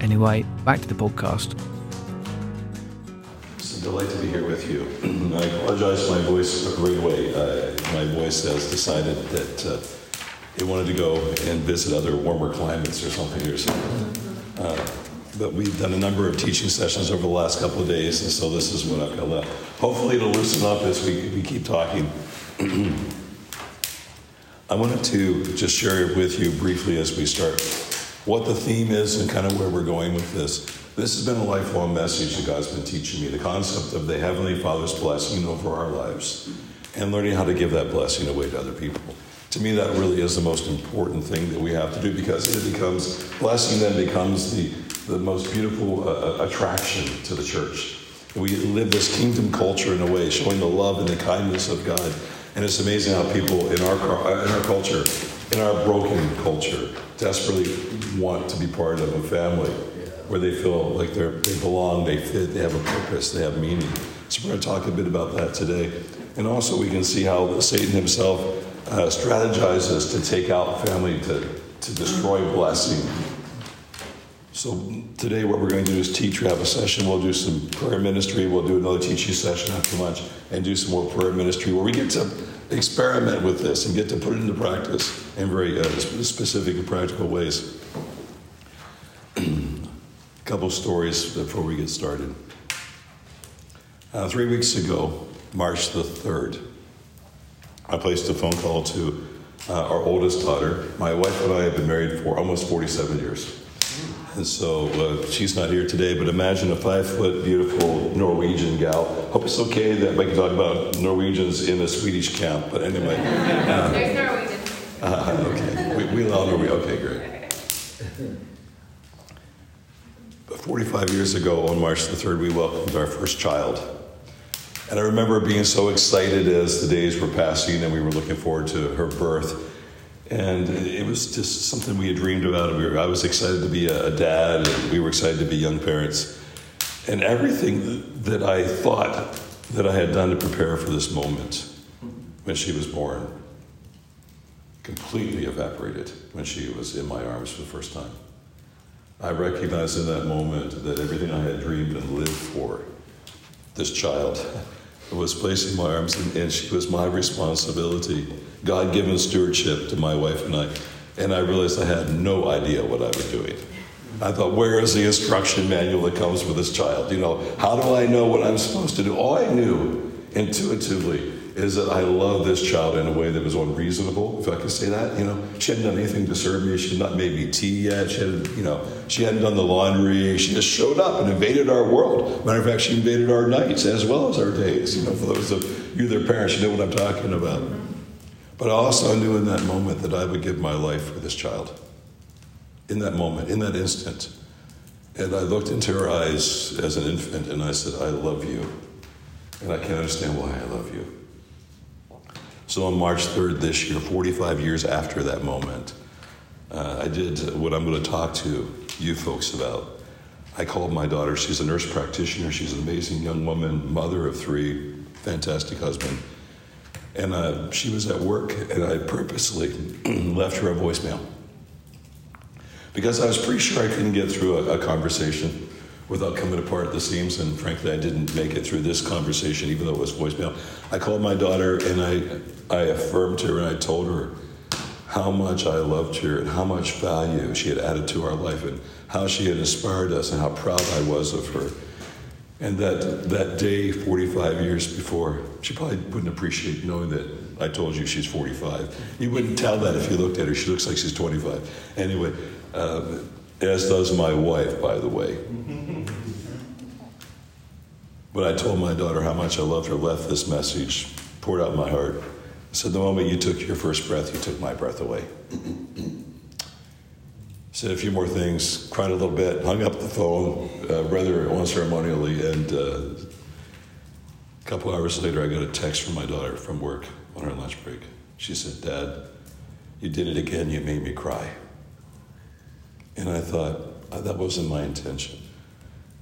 Anyway, back to the podcast. It's a delight to be here with you. I apologize for my voice right away. Uh, my voice has decided that uh, it wanted to go and visit other warmer climates or something or something. Uh, but we've done a number of teaching sessions over the last couple of days, and so this is what I've got left. Hopefully, it'll loosen up as we, we keep talking. I wanted to just share with you briefly as we start what the theme is and kind of where we're going with this. This has been a lifelong message that God's been teaching me the concept of the Heavenly Father's blessing over our lives and learning how to give that blessing away to other people. To me, that really is the most important thing that we have to do because it becomes, blessing then becomes the, the most beautiful uh, uh attraction to the church. We live this kingdom culture in a way, showing the love and the kindness of God. And it's amazing how people in our, in our culture, in our broken culture, desperately want to be part of a family where they feel like they they belong, they fit, they have a purpose, they have meaning. So we're going to talk a bit about that today. And also we can see how Satan himself uh, strategizes to take out family, to, to destroy blessing. So today what we're going to do is teach. We have a session. We'll do some prayer ministry. We'll do another teaching session after lunch and do some more prayer ministry where we get to experiment with this and get to put it into practice in very uh, specific and practical ways. a couple stories before we get started. Uh, three weeks ago, March the 3rd, I placed a phone call to uh, our oldest daughter. My wife and I have been married for almost 47 years. And so uh, she's not here today, but imagine a five foot, beautiful Norwegian gal. Hope it's okay that we can talk about Norwegians in a Swedish camp, but anyway. Uh, There's Norwegian. Uh, okay, we, we all Norwegian. Okay, great. But 45 years ago, on March the 3rd, we welcomed our first child. And I remember being so excited as the days were passing and we were looking forward to her birth. And it was just something we had dreamed about. We were, I was excited to be a, dad, and we were excited to be young parents. And everything that I thought that I had done to prepare for this moment when she was born completely evaporated when she was in my arms for the first time. I recognized in that moment that everything I had dreamed and lived for, this child, was placed in my arms, and, and she was my responsibility, God given stewardship to my wife and I. And I realized I had no idea what I was doing. I thought, where is the instruction manual that comes with this child? You know, how do I know what I'm supposed to do? All I knew intuitively is that I love this child in a way that was unreasonable, if I could say that. You know, she hadn't done anything to serve me. She had not made me tea yet. She hadn't, you know, she hadn't done the laundry. She just showed up and invaded our world. Matter of fact, she invaded our nights as well as our days. You know, for those of you are parents, you know what I'm talking about. But I also knew in that moment that I would give my life for this child. In that moment, in that instant. And I looked into her eyes as an infant and I said, I love you. And I can't understand why I love you. So on March 3rd this year, 45 years after that moment, uh, I did what I'm going to talk to you folks about. I called my daughter. She's a nurse practitioner. She's an amazing young woman, mother of three, fantastic husband. And uh, she was at work, and I purposely left her a voicemail because I was pretty sure I couldn't get through a, a conversation without coming apart at the seams. And frankly, I didn't make it through this conversation, even though it was voicemail. I called my daughter and I, I affirmed her and I told her how much I loved her and how much value she had added to our life and how she had inspired us and how proud I was of her. And that, that day, 45 years before, she probably wouldn't appreciate knowing that I told you she's 45. You wouldn't tell that if you looked at her. She looks like she's 25. Anyway, uh, as does my wife, by the way. But I told my daughter how much I loved her, left this message, poured out my heart. I said, The moment you took your first breath, you took my breath away. Said a few more things, cried a little bit, hung up the phone uh, rather unceremonially, and uh, a couple hours later, I got a text from my daughter from work on her lunch break. She said, Dad, you did it again, you made me cry. And I thought, uh, that wasn't my intention.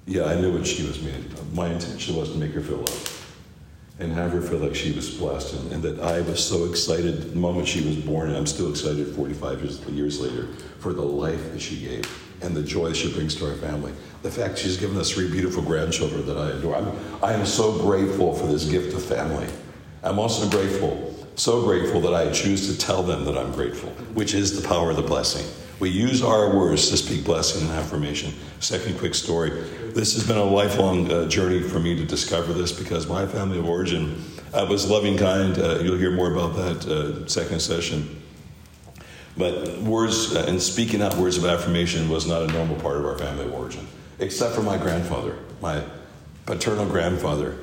Yeah, I knew what she was meaning. My intention was to make her feel loved and have her feel like she was blessed and, and, that I was so excited the moment she was born, and I'm still excited 45 years, years later for the life that she gave and the joy she brings to our family. The fact she's given us three beautiful grandchildren that I adore. I'm, I am so grateful for this gift of family. I'm also grateful, so grateful that I choose to tell them that I'm grateful, which is the power of the blessing. We use our words to speak blessing and affirmation. Second quick story. This has been a lifelong uh, journey for me to discover this because my family of origin uh, was loving kind. Uh, you'll hear more about that uh, second session. But words uh, and speaking out words of affirmation was not a normal part of our family of origin, except for my grandfather, my paternal grandfather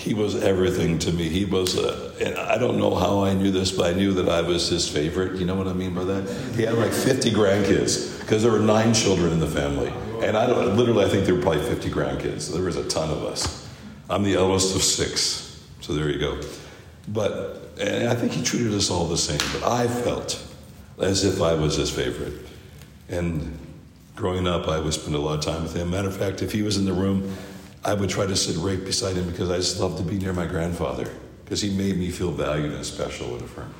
he was everything to me. He was, uh, and I don't know how I knew this, but I knew that I was his favorite. You know what I mean by that? He had like 50 grandkids because there were nine children in the family. And I don't, literally, I think there were probably 50 grandkids. There was a ton of us. I'm the eldest of six. So there you go. But, and I think he treated us all the same. But I felt as if I was his favorite. And growing up, I would spend a lot of time with him. Matter of fact, if he was in the room, I would try to sit right beside him because I just loved to be near my grandfather because he made me feel valued and special and affirmed.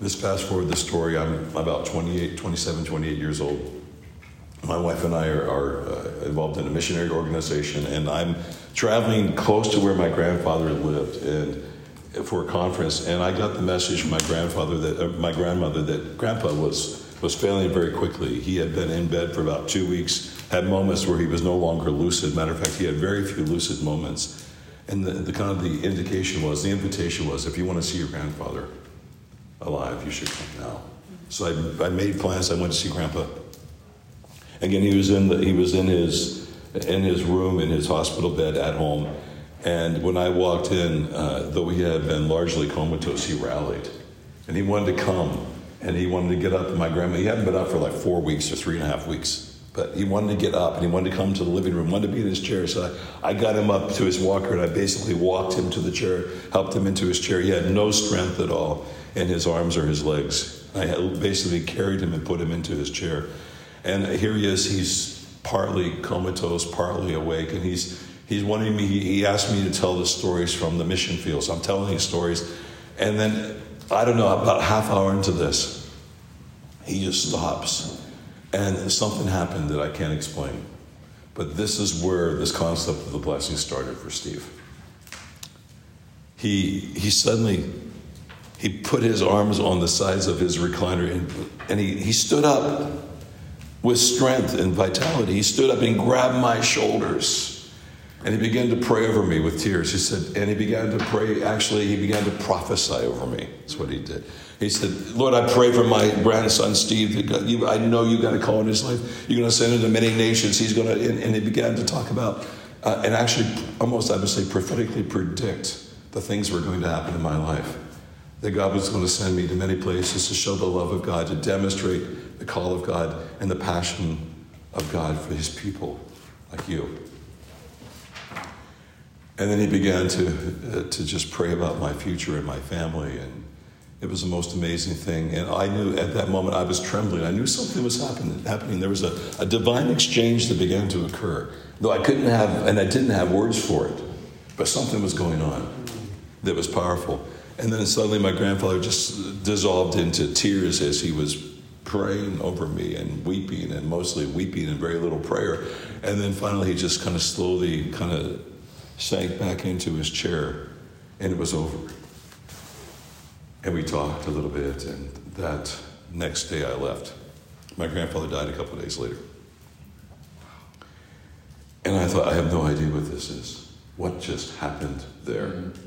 This fast forward the story, I'm about 28, 27, 28 years old. My wife and I are, are uh, involved in a missionary organization, and I'm traveling close to where my grandfather lived and for a conference. And I got the message from my grandfather that uh, my grandmother that Grandpa was was failing very quickly. He had been in bed for about two weeks had moments where he was no longer lucid. Matter of fact, he had very few lucid moments. And the, the kind of the indication was, the invitation was, if you want to see your grandfather alive, you should come now. So I, I made plans. I went to see Grandpa. Again, he was in the, he was in his in his room in his hospital bed at home. And when I walked in, uh, though he had been largely comatose, he rallied, and he wanted to come, and he wanted to get up. And my grandma, he hadn't been up for like four weeks or three and a half weeks. But he wanted to get up and he wanted to come to the living room, wanted to be in his chair. So I, I got him up to his walker and I basically walked him to the chair, helped him into his chair. He had no strength at all in his arms or his legs. I basically carried him and put him into his chair. And here he is, he's partly comatose, partly awake, and he's he's wanting me, he asked me to tell the stories from the mission fields. I'm telling these stories. And then, I don't know, about half hour into this, he just stops and something happened that I can't explain. But this is where this concept of the blessing started for Steve. He, he suddenly he put his arms on the sides of his recliner and, and he, he stood up with strength and vitality. He stood up and grabbed my shoulders and he began to pray over me with tears. He said, and he began to pray, actually, he began to prophesy over me. That's what he did. He said, Lord, I pray for my grandson, Steve. I know you've got a call in his life. You're going to send him to many nations. He's going to, and, and he began to talk about, uh, and actually, almost I would say, prophetically predict the things were going to happen in my life. That God was going to send me to many places to show the love of God, to demonstrate the call of God and the passion of God for his people like you. And then he began to, uh, to just pray about my future and my family. And it was the most amazing thing. And I knew at that moment I was trembling. I knew something was happening. happening. There was a, a divine exchange that began to occur. Though I couldn't have, and I didn't have words for it, but something was going on that was powerful. And then suddenly my grandfather just dissolved into tears as he was praying over me and weeping, and mostly weeping and very little prayer. And then finally he just kind of slowly kind of sank back into his chair, and it was over. And we talked a little bit, and that next day I left. My grandfather died a couple of days later. And I thought, I have no idea what this is. What just happened there? Mm-hmm.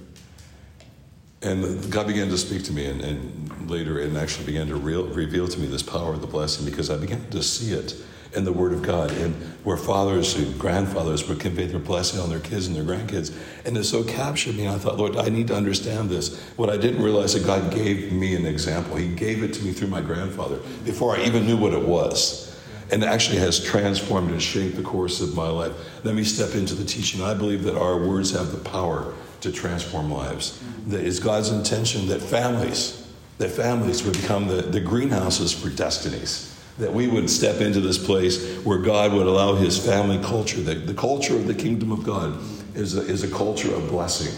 And God began to speak to me, and, and later, and actually began to real, reveal to me this power of the blessing because I began to see it in the Word of God, and where fathers and grandfathers would convey their blessing on their kids and their grandkids. And it so captured me. I thought, Lord, I need to understand this. What I didn't realize that God gave me an example. He gave it to me through my grandfather before I even knew what it was. and it actually has transformed and shaped the course of my life. Let me step into the teaching. I believe that our words have the power to transform lives. That is God's intention that families, that families would become the, the greenhouses for destinies. That we would step into this place where God would allow his family culture, the, the culture of the kingdom of God, is a, is a culture of blessing.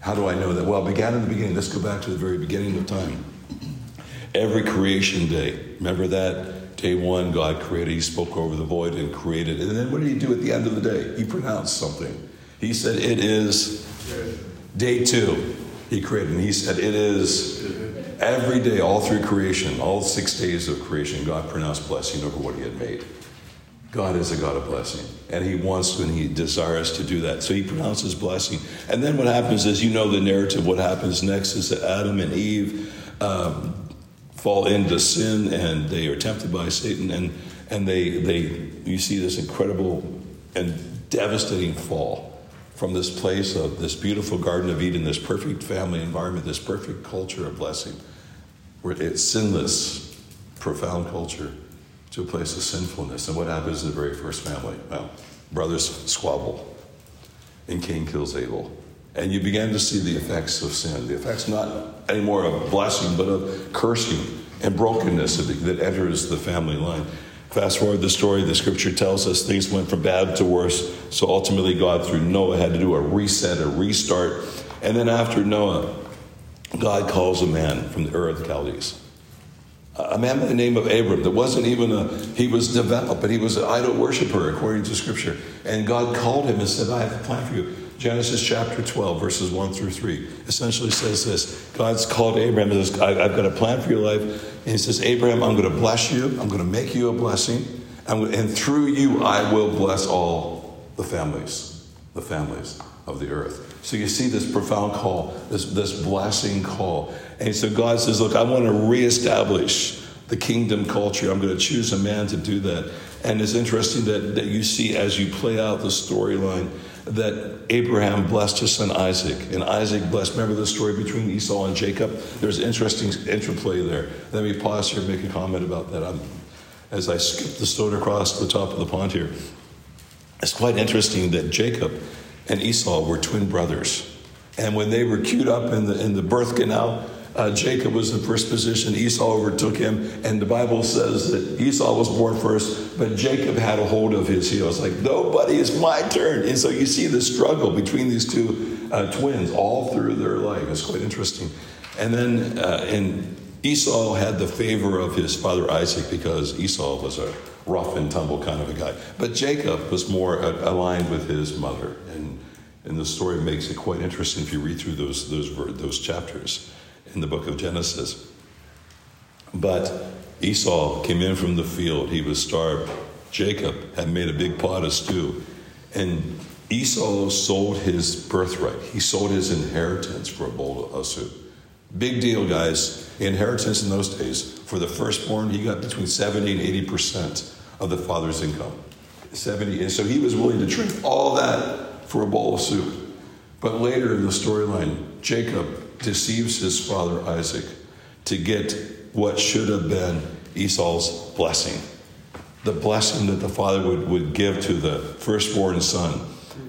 How do I know that? Well, it began in the beginning. Let's go back to the very beginning of time. Every creation day, remember that? Day one, God created, He spoke over the void and created. And then what did He do at the end of the day? He pronounced something. He said, It is day two. He created, and He said, It is every day, all through creation, all six days of creation, God pronounced blessing over what He had made. God is a God of blessing, and He wants and He desires to do that. So He pronounces blessing. And then what happens is, you know the narrative. What happens next is that Adam and Eve um, fall into sin and they are tempted by Satan, and, and they, they, you see this incredible and devastating fall from this place of this beautiful Garden of Eden, this perfect family environment, this perfect culture of blessing, where it's sinless, profound culture to a place of sinfulness. And what happens in the very first family? Well, brothers squabble, and Cain kills Abel. And you began to see the effects of sin. The effects not anymore of blessing, but of cursing and brokenness that enters the family line. Fast forward the story, the scripture tells us things went from bad to worse. So ultimately, God, through Noah, had to do a reset, a restart. And then after Noah, God calls a man from the of the Chaldees a man by the name of Abram that wasn't even a, he was devout, but he was an idol worshiper according to scripture. And God called him and said, I have a plan for you. Genesis chapter 12, verses 1 through 3, essentially says this God's called Abraham says, I've got a plan for your life. And he says, Abraham, I'm going to bless you, I'm going to make you a blessing, and, and through you I will bless all the families, the families of the earth. So you see this profound call, this, this blessing call. And so God says, Look, I want to reestablish the kingdom culture. I'm going to choose a man to do that. And it's interesting that, that you see as you play out the storyline that Abraham blessed his son Isaac, and Isaac blessed. Remember the story between Esau and Jacob? There's interesting interplay there. Let me pause here and make a comment about that. I'm, as I skip the stone across the top of the pond here, it's quite interesting that Jacob and Esau were twin brothers. And when they were queued up in the, in the birth canal, uh, Jacob was in first position, Esau overtook him, and the Bible says that Esau was born first, but Jacob had a hold of his heel. It's like, nobody, it's my turn. And so you see the struggle between these two uh, twins all through their life. It's quite interesting. And then, uh, and Esau had the favor of his father Isaac because Esau was a rough and tumble kind of a guy. But Jacob was more aligned with his mother. And, and the story makes it quite interesting if you read through those, those, those chapters in the book of Genesis. But Esau came in from the field. He was starved. Jacob had made a big pot of stew. And Esau sold his birthright. He sold his inheritance for a bowl of soup. Big deal, guys. Inheritance in those days. For the firstborn, he got between 70 and 80% of the father's income. 70. And so he was willing to trade all that for a bowl of soup. But later in the storyline, Jacob deceives his father Isaac to get what should have been Esau's blessing. The blessing that the father would, would give to the firstborn son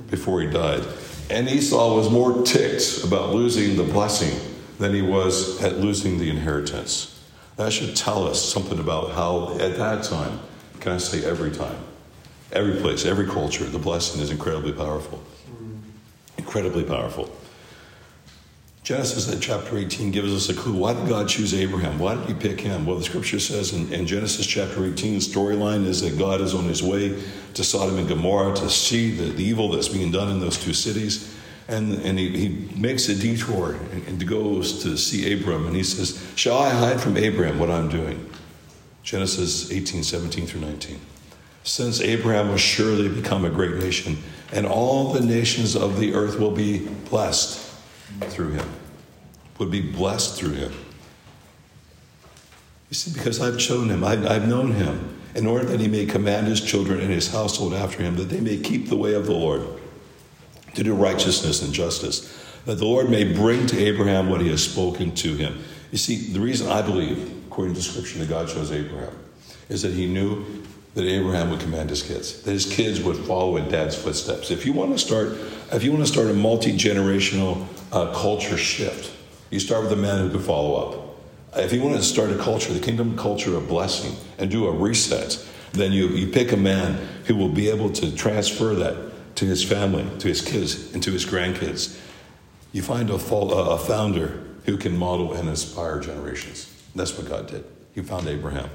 before he died. And Esau was more ticked about losing the blessing than he was at losing the inheritance. That should tell us something about how, at that time, can I say every time, every place, every culture, the blessing is incredibly powerful. Incredibly powerful. Genesis chapter 18 gives us a clue. Why did God choose Abraham? Why did he pick him? Well, the scripture says in, in Genesis chapter 18, the storyline is that God is on his way to Sodom and Gomorrah to see the, the evil that's being done in those two cities. And, and he, he makes a detour and, and goes to see Abram. And he says, Shall I hide from Abraham what I'm doing? Genesis 18, 17 through 19. Since Abraham will surely become a great nation, and all the nations of the earth will be blessed through him, would be blessed through him. You see, because I've chosen him, I've, I've known him, in order that he may command his children and his household after him, that they may keep the way of the Lord, to do righteousness and justice, that the Lord may bring to Abraham what he has spoken to him. You see, the reason I believe, according to the Scripture, that God chose Abraham is that he knew that Abraham would command his kids, that his kids would follow in dad's footsteps. If you want to start, if you want to start a multi generational uh, culture shift, you start with a man who can follow up. If you want to start a culture, the kingdom culture of blessing, and do a reset, then you, you pick a man who will be able to transfer that to his family, to his kids, and to his grandkids. You find a, a founder who can model and inspire generations. That's what God did. He found Abraham.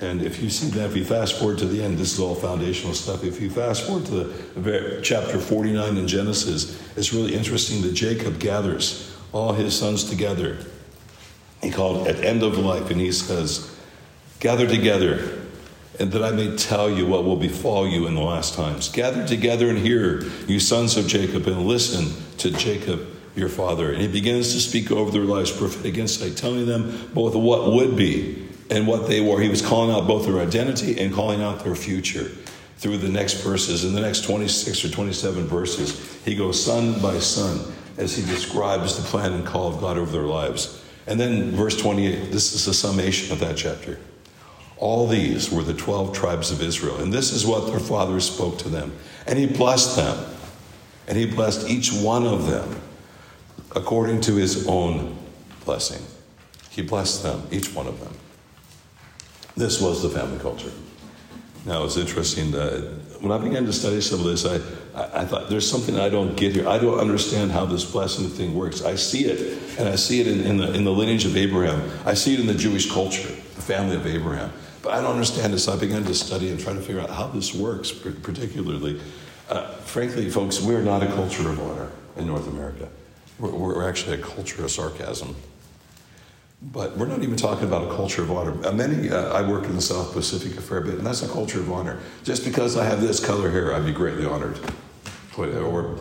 And if you see that, if you fast forward to the end, this is all foundational stuff. If you fast forward to the chapter 49 in Genesis, it's really interesting that Jacob gathers all his sons together. He called at end of life, and he says, Gather together, and that I may tell you what will befall you in the last times. Gather together and hear, you sons of Jacob, and listen to Jacob your father. And he begins to speak over their lives, prophetic insight, telling them both what would be and what they were. He was calling out both their identity and calling out their future through the next verses. In the next 26 or 27 verses, he goes son by son as he describes the plan and call of God over their lives. And then, verse 28, this is the summation of that chapter. All these were the 12 tribes of Israel, and this is what their father spoke to them. And he blessed them, and he blessed each one of them according to his own blessing. He blessed them, each one of them. This was the family culture. Now, it's interesting that when I began to study some of this, I, I, thought there's something I don't get here. I don't understand how this blessing thing works. I see it, and I see it in, in, the, in the lineage of Abraham. I see it in the Jewish culture, the family of Abraham. But I don't understand it, So I began to study and try to figure out how this works, particularly. Uh, frankly, folks, we're not a culture of honor in North America. We're, we're actually a culture of sarcasm. But we're not even talking about a culture of honor. Uh, many, uh, I work in the South Pacific a fair bit, and that's a culture of honor. Just because I have this color hair, I'd be greatly honored. Or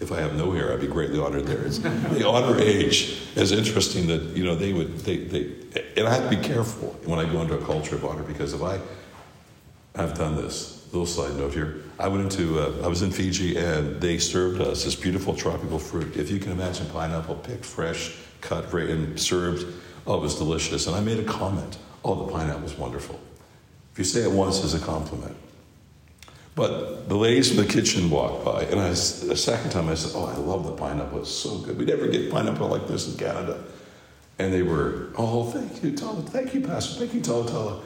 if I have no hair, I'd be greatly honored there. It's, they honor age. It's interesting that, you know, they would, they, they, and I have to be careful when I go into a culture of honor because if I have done this, little side note here. I went into, uh, I was in Fiji and they served us this beautiful tropical fruit. If you can imagine pineapple picked fresh, cut, and served, oh, it was delicious. And I made a comment, oh, the pineapple was wonderful. If you say it once as a compliment. But the ladies from the kitchen walked by, and I, the second time I said, oh, I love the pineapple. It's so good. We never get pineapple like this in Canada. And they were, oh, thank you, Tala. Thank you, Pastor. Thank you, Tala Tala.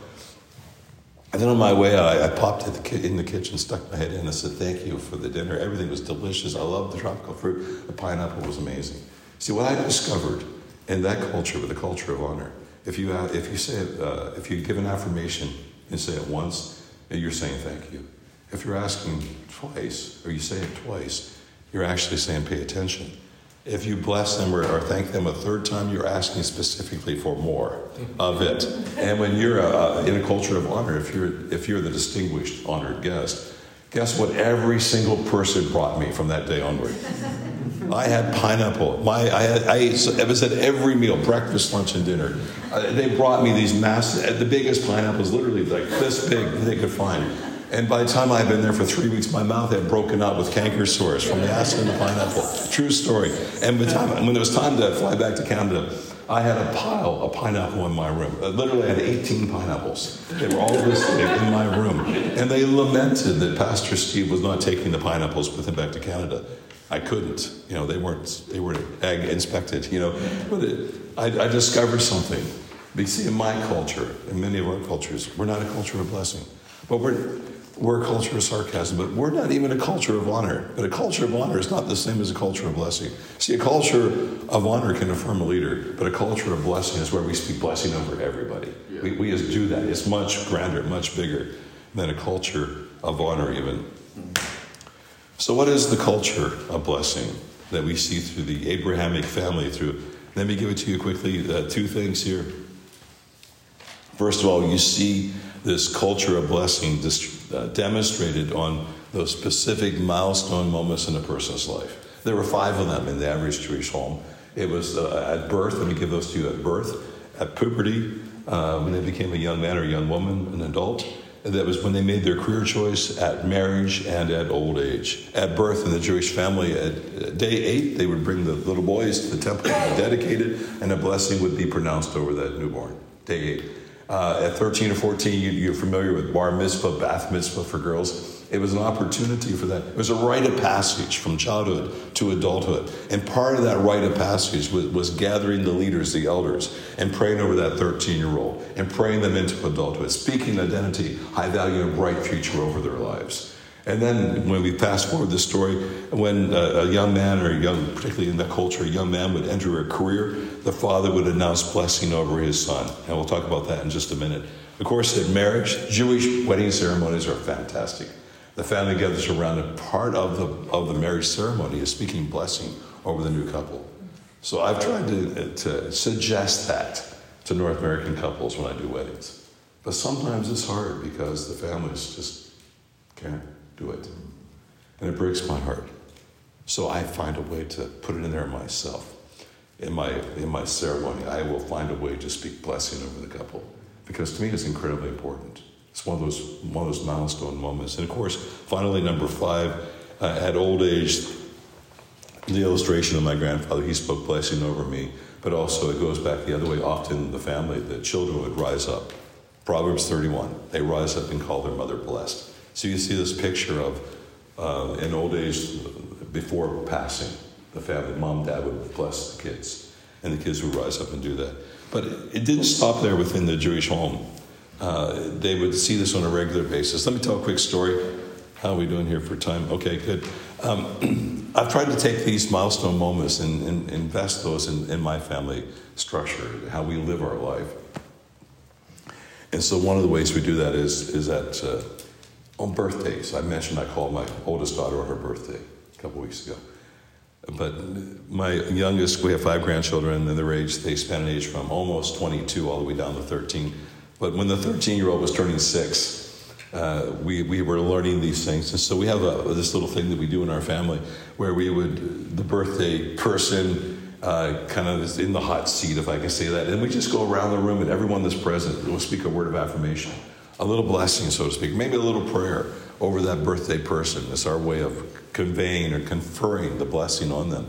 And then on my way out, I, I popped the in the kitchen, stuck my head in, and said, Thank you for the dinner. Everything was delicious. I loved the tropical fruit. The pineapple was amazing. See, what I discovered in that culture, with a culture of honor, if you, uh, if you say it, uh, if you give an affirmation and say it once, you're saying thank you. If you're asking twice, or you say it twice, you're actually saying pay attention. If you bless them or, or, thank them a third time, you're asking specifically for more of it. And when you're uh, in a culture of honor, if you're if you're the distinguished honored guest, guess what? Every single person brought me from that day onward. I had pineapple. My I, had, I ate. Was at every meal, breakfast, lunch, and dinner. Uh, they brought me these massive, the biggest pineapples, literally like this big, they could find. And by the time I had been there for three weeks, my mouth had broken out with canker sores from the acid in the pineapple. True story. And time, when it was time to fly back to Canada, I had a pile of pineapple in my room. I literally had 18 pineapples. They were all this big in my room. And they lamented that Pastor Steve was not taking the pineapples with him back to Canada. I couldn't. You know, they weren't, they were egg inspected, you know. But it, I, I discovered something. But you see, in my culture, in many of our cultures, we're not a culture of blessing. But we're, we're a culture of sarcasm, but we're not even a culture of honor. But a culture of honor is not the same as a culture of blessing. See, a culture of honor can affirm a leader, but a culture of blessing is where we speak blessing over everybody. Yeah. We, we just do that. It's much grander, much bigger than a culture of honor, even. So, what is the culture of blessing that we see through the Abrahamic family? Through, let me give it to you quickly. Uh, two things here. First of all, you see this culture of blessing uh, demonstrated on those specific milestone moments in a person's life. There were five of them in the average Jewish home. It was uh, at birth, let me give those to you at birth, at puberty, uh, when they became a young man or young woman, an adult. That was when they made their career choice at marriage and at old age. At birth in the Jewish family, at day eight, they would bring the little boys to the temple to be dedicated, and a blessing would be pronounced over that newborn. Day eight. Uh, at 13 or 14, you, you're familiar with bar mitzvah, bat mitzvah for girls. It was an opportunity for that. It was a rite of passage from childhood to adulthood. And part of that rite of passage was, was gathering the leaders, the elders, and praying over that 13 year old and praying them into adulthood, speaking identity, high value, and bright future over their lives. And then when we fast forward the story, when a, young man or a young, particularly in that culture, a young man would enter a career, the father would announce blessing over his son. And we'll talk about that in just a minute. Of course, at marriage, Jewish wedding ceremonies are fantastic. The family gathers around, and part of the, of the marriage ceremony is speaking blessing over the new couple. So I've tried to, to suggest that to North American couples when I do weddings. But sometimes it's hard because the families just can't do it. And it breaks my heart. So I find a way to put it in there myself. In my, in my ceremony, I will find a way to speak blessing over the couple. Because to me, it's incredibly important. It's one of those, one of those milestone moments. And of course, finally, number five, uh, at old age, the illustration of my grandfather, he spoke blessing over me, but also it goes back the other way. Often the family, the children would rise up. Proverbs 31, they rise up and call their mother blessed. So you see this picture of uh, in old age before passing, the family, mom, dad would bless the kids, and the kids would rise up and do that. But it didn't stop there within the Jewish home. Uh, they would see this on a regular basis. Let me tell a quick story. How are we doing here for time? Okay, good. Um, I've tried to take these milestone moments and, and invest those in, in my family structure, how we live our life. And so one of the ways we do that is, is that uh, on birthdays. I mentioned I called my oldest daughter on her birthday a couple weeks ago. But my youngest, we have five grandchildren, and their age, they span an age from almost 22 all the way down to 13. But when the 13 year old was turning six, uh, we, we were learning these things. And so we have a, this little thing that we do in our family where we would, the birthday person uh, kind of is in the hot seat, if I can say that, and we just go around the room and everyone that's present will speak a word of affirmation a little blessing, so to speak, maybe a little prayer over that birthday person. It's our way of conveying or conferring the blessing on them.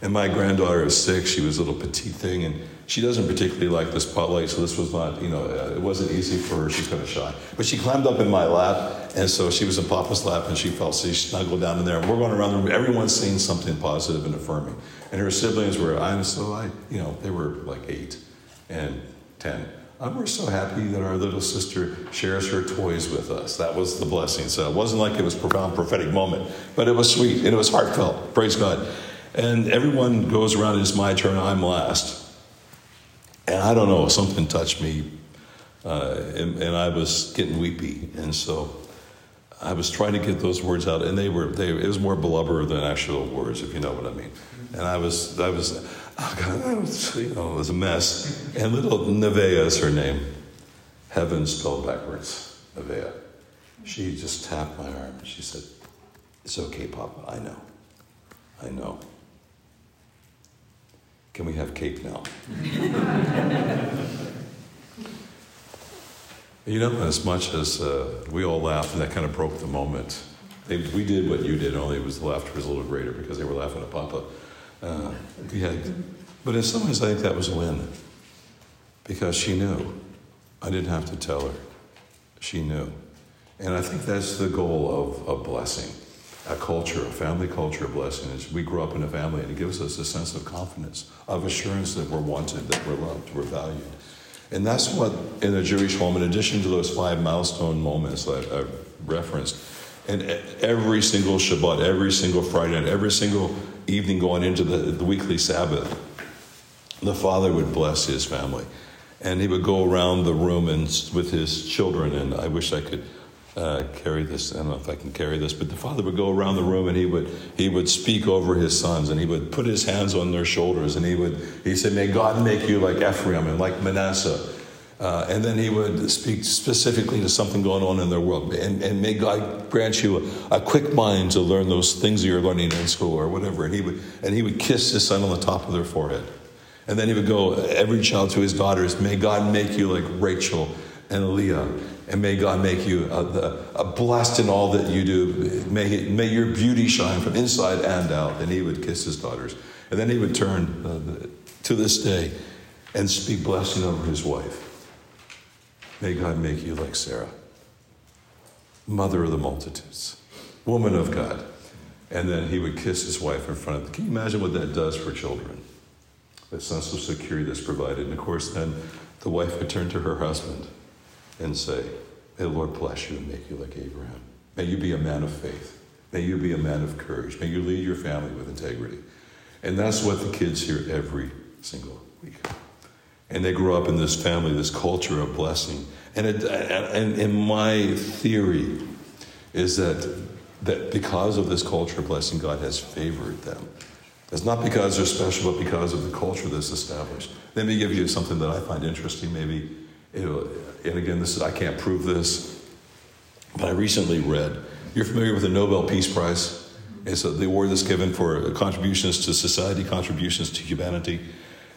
And my granddaughter is six. She was a little petite thing, and she doesn't particularly like the spotlight, so this was not, you know, uh, it wasn't easy for her. She's kind of shy. But she climbed up in my lap, and so she was in Papa's lap, and she felt, so she snuggled down in there. And we're going around the room, everyone's seeing something positive and affirming. And her siblings were, I'm so, I, you know, they were like eight and 10. And we're so happy that our little sister shares her toys with us. That was the blessing. So it wasn't like it was profound prophetic moment, but it was sweet and it was heartfelt. Praise God. And everyone goes around, it's my turn, I'm last. And I don't know, something touched me, uh, and, and, I was getting weepy. And so I was trying to get those words out, and they were, they, it was more blubber than actual words, if you know what I mean. And I was, I was, oh God, I was, you know, it was a mess. And little Nevaeh is her name. Heaven spelled backwards, Nevaeh. She just tapped my arm and she said, It's okay, Papa. I know. I know. Can we have cake now? you know, as much as uh, we all laughed and that kind of broke the moment, they, we did what you did, only it was the laughter was a little greater because they were laughing at Papa. Uh, we had, but in some ways, I think that was a win because she knew. I didn't have to tell her. She knew. And I think that's the goal of, a blessing a culture, a family culture of blessing. Is we grow up in a family and it gives us a sense of confidence, of assurance that we're wanted, that we're loved, we're valued. And that's what, in a Jewish home, in addition to those five milestone moments that I referenced, and every single Shabbat, every single Friday night, every single evening going into the, the weekly Sabbath, the father would bless his family. And he would go around the room and with his children, and I wish I could uh, carry this. I don't know if I can carry this, but the father would go around the room and he would he would speak over his sons and he would put his hands on their shoulders and he would he said, "May God make you like Ephraim and like Manasseh." Uh, and then he would speak specifically to something going on in their world. And, and may God grant you a, a, quick mind to learn those things you're learning in school or whatever. And he would, and he would kiss his son on the top of their forehead. And then he would go, every child to his daughters, may God make you like Rachel and Leah. And may God make you a, a blessed in all that you do. May, may your beauty shine from inside and out. And he would kiss his daughters. And then he would turn uh, to this day and speak blessing over his wife May God make you like Sarah, mother of the multitudes, woman of God. And then he would kiss his wife in front of them. Can you imagine what that does for children? The sense of security that's provided. And of course, then the wife would turn to her husband and say, May the Lord bless you and make you like Abraham. May you be a man of faith. May you be a man of courage. May you lead your family with integrity. And that's what the kids hear every single week. And they grow up in this family, this culture of blessing. And, it, and, and my theory is that, that because of this culture of blessing, God has favored them. It's not because they're special, but because of the culture that's established. Let me give you something that I find interesting. Maybe, and again, this is I can't prove this, but I recently read. You're familiar with the Nobel Peace Prize? It's the award that's given for contributions to society, contributions to humanity.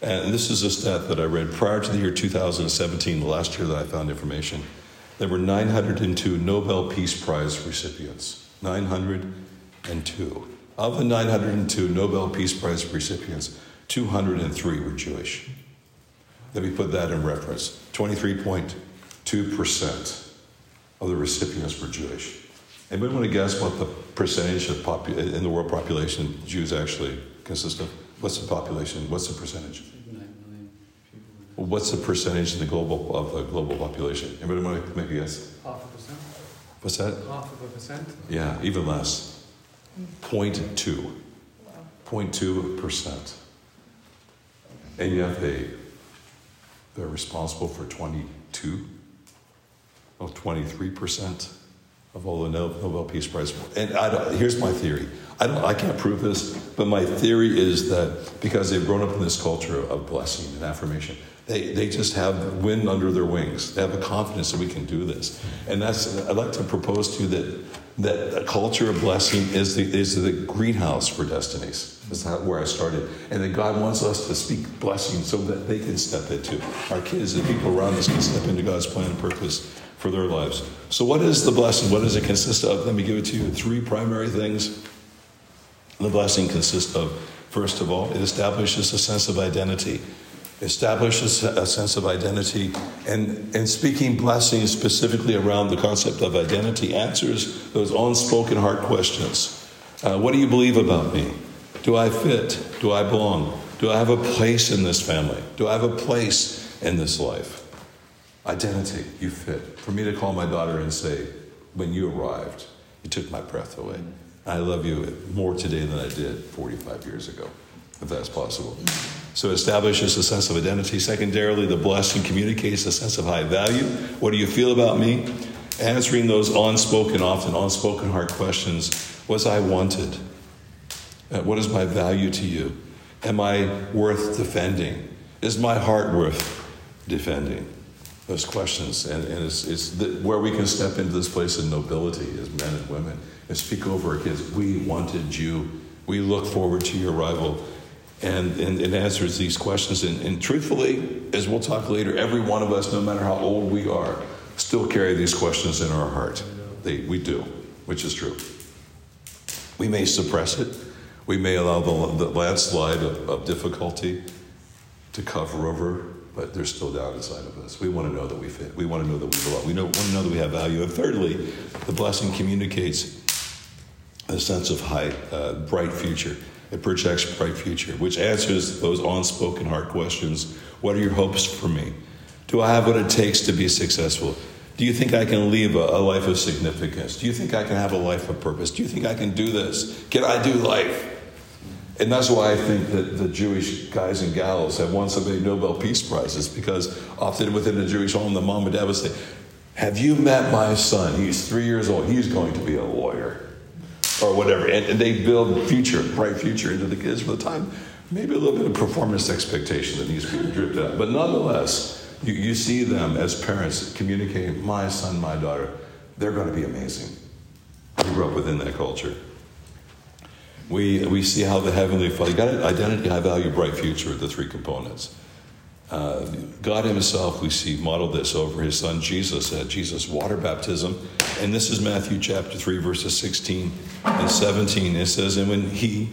And this is a stat that I read prior to the year 2017, the last year that I found information. There were 902 Nobel Peace Prize recipients. 902. Of the 902 Nobel Peace Prize recipients, 203 were Jewish. Let me put that in reference 23.2% of the recipients were Jewish. Anybody want to guess what the percentage of popu- in the world population Jews actually consist of? What's the population? What's the percentage? What's the percentage in the global of the global population? Anybody want to make a guess? Half a percent. What's that? Half of a percent. Yeah, even less. 0.2. 0.2 percent. And yet they they're responsible for 22, oh, 23 percent of all the Nobel Peace Prize. And here's my theory. I, don't, I can't prove this, but my theory is that because they've grown up in this culture of blessing and affirmation, they, they just have wind under their wings. They have a confidence that we can do this. And that's, I'd like to propose to you that, that a culture of blessing is the, is the greenhouse for destinies. That's where I started. And that God wants us to speak blessing so that they can step into. Our kids and people around us can step into God's plan and purpose for their lives. So, what is the blessing? What does it consist of? Let me give it to you. Three primary things. The blessing consists of, first of all, it establishes a sense of identity. Establishes a sense of identity. And, and speaking blessings specifically around the concept of identity answers those unspoken heart questions. Uh, what do you believe about me? Do I fit? Do I belong? Do I have a place in this family? Do I have a place in this life? Identity, you fit. For me to call my daughter and say, when you arrived, you took my breath away. I love you more today than I did 45 years ago, if that's possible. So establishes a sense of identity. Secondarily, the blessing communicates a sense of high value. What do you feel about me? Answering those unspoken, often unspoken heart questions. Was I wanted? Uh, what is my value to you? Am I worth defending? Is my heart worth defending? those questions. And, and it's, it's the, where we can step into this place of nobility as men and women and speak over our kids. We wanted you. We look forward to your arrival. And, and it answers these questions. And, and truthfully, as we'll talk later, every one of us, no matter how old we are, still carry these questions in our heart. They, we do, which is true. We may suppress it. We may allow the, the landslide of, of difficulty to cover over but they're still down inside of us. We want to know that we fit. We want to know that we belong. We know, want to know that we have value. And thirdly, the blessing communicates a sense of high, uh, bright future. It projects bright future, which answers those unspoken heart questions. What are your hopes for me? Do I have what it takes to be successful? Do you think I can live a, a life of significance? Do you think I can have a life of purpose? Do you think I can do this? Can I do life? And that's why I think that the Jewish guys and gals have won so many Nobel Peace Prizes because often within the Jewish home, the mom and dad would say, Have you met my son? He's three years old. He's going to be a lawyer. Or whatever. And, and they build future, bright future into the kids for the time. Maybe a little bit of performance expectation that needs to be dripped out. But nonetheless, you, you see them as parents communicating, My son, my daughter, they're going to be amazing. I grew up within that culture we, we see how the Heavenly Father, got identity, high value, bright future, the three components. Uh, God Himself, we see, modeled this over His Son Jesus at Jesus' water baptism. And this is Matthew chapter 3, verses 16 and 17. It says, And when He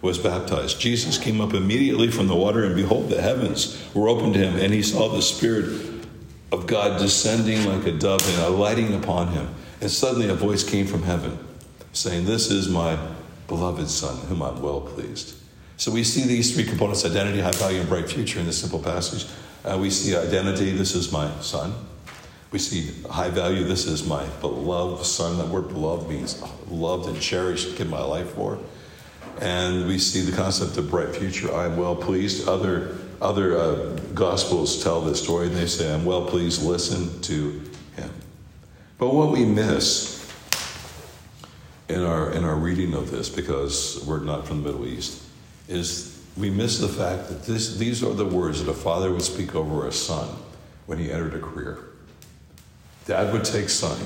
was baptized, Jesus came up immediately from the water, and behold, the heavens were opened to Him, and He saw the Spirit of God descending like a dove and alighting upon him. And suddenly a voice came from heaven saying, This is my beloved Son, whom I'm well pleased. So we see these three components identity, high value, and bright future in this simple passage. Uh, we see identity, this is my son. We see high value, this is my beloved son. That word beloved means loved and cherished, give my life for. And we see the concept of bright future, I'm well pleased. Other, other uh, gospels tell this story and they say, I'm well pleased, listen to him. But what we miss in our, in our reading of this, because we're not from the Middle East, is we miss the fact that this, these are the words that a father would speak over a son when he entered a career. Dad would take son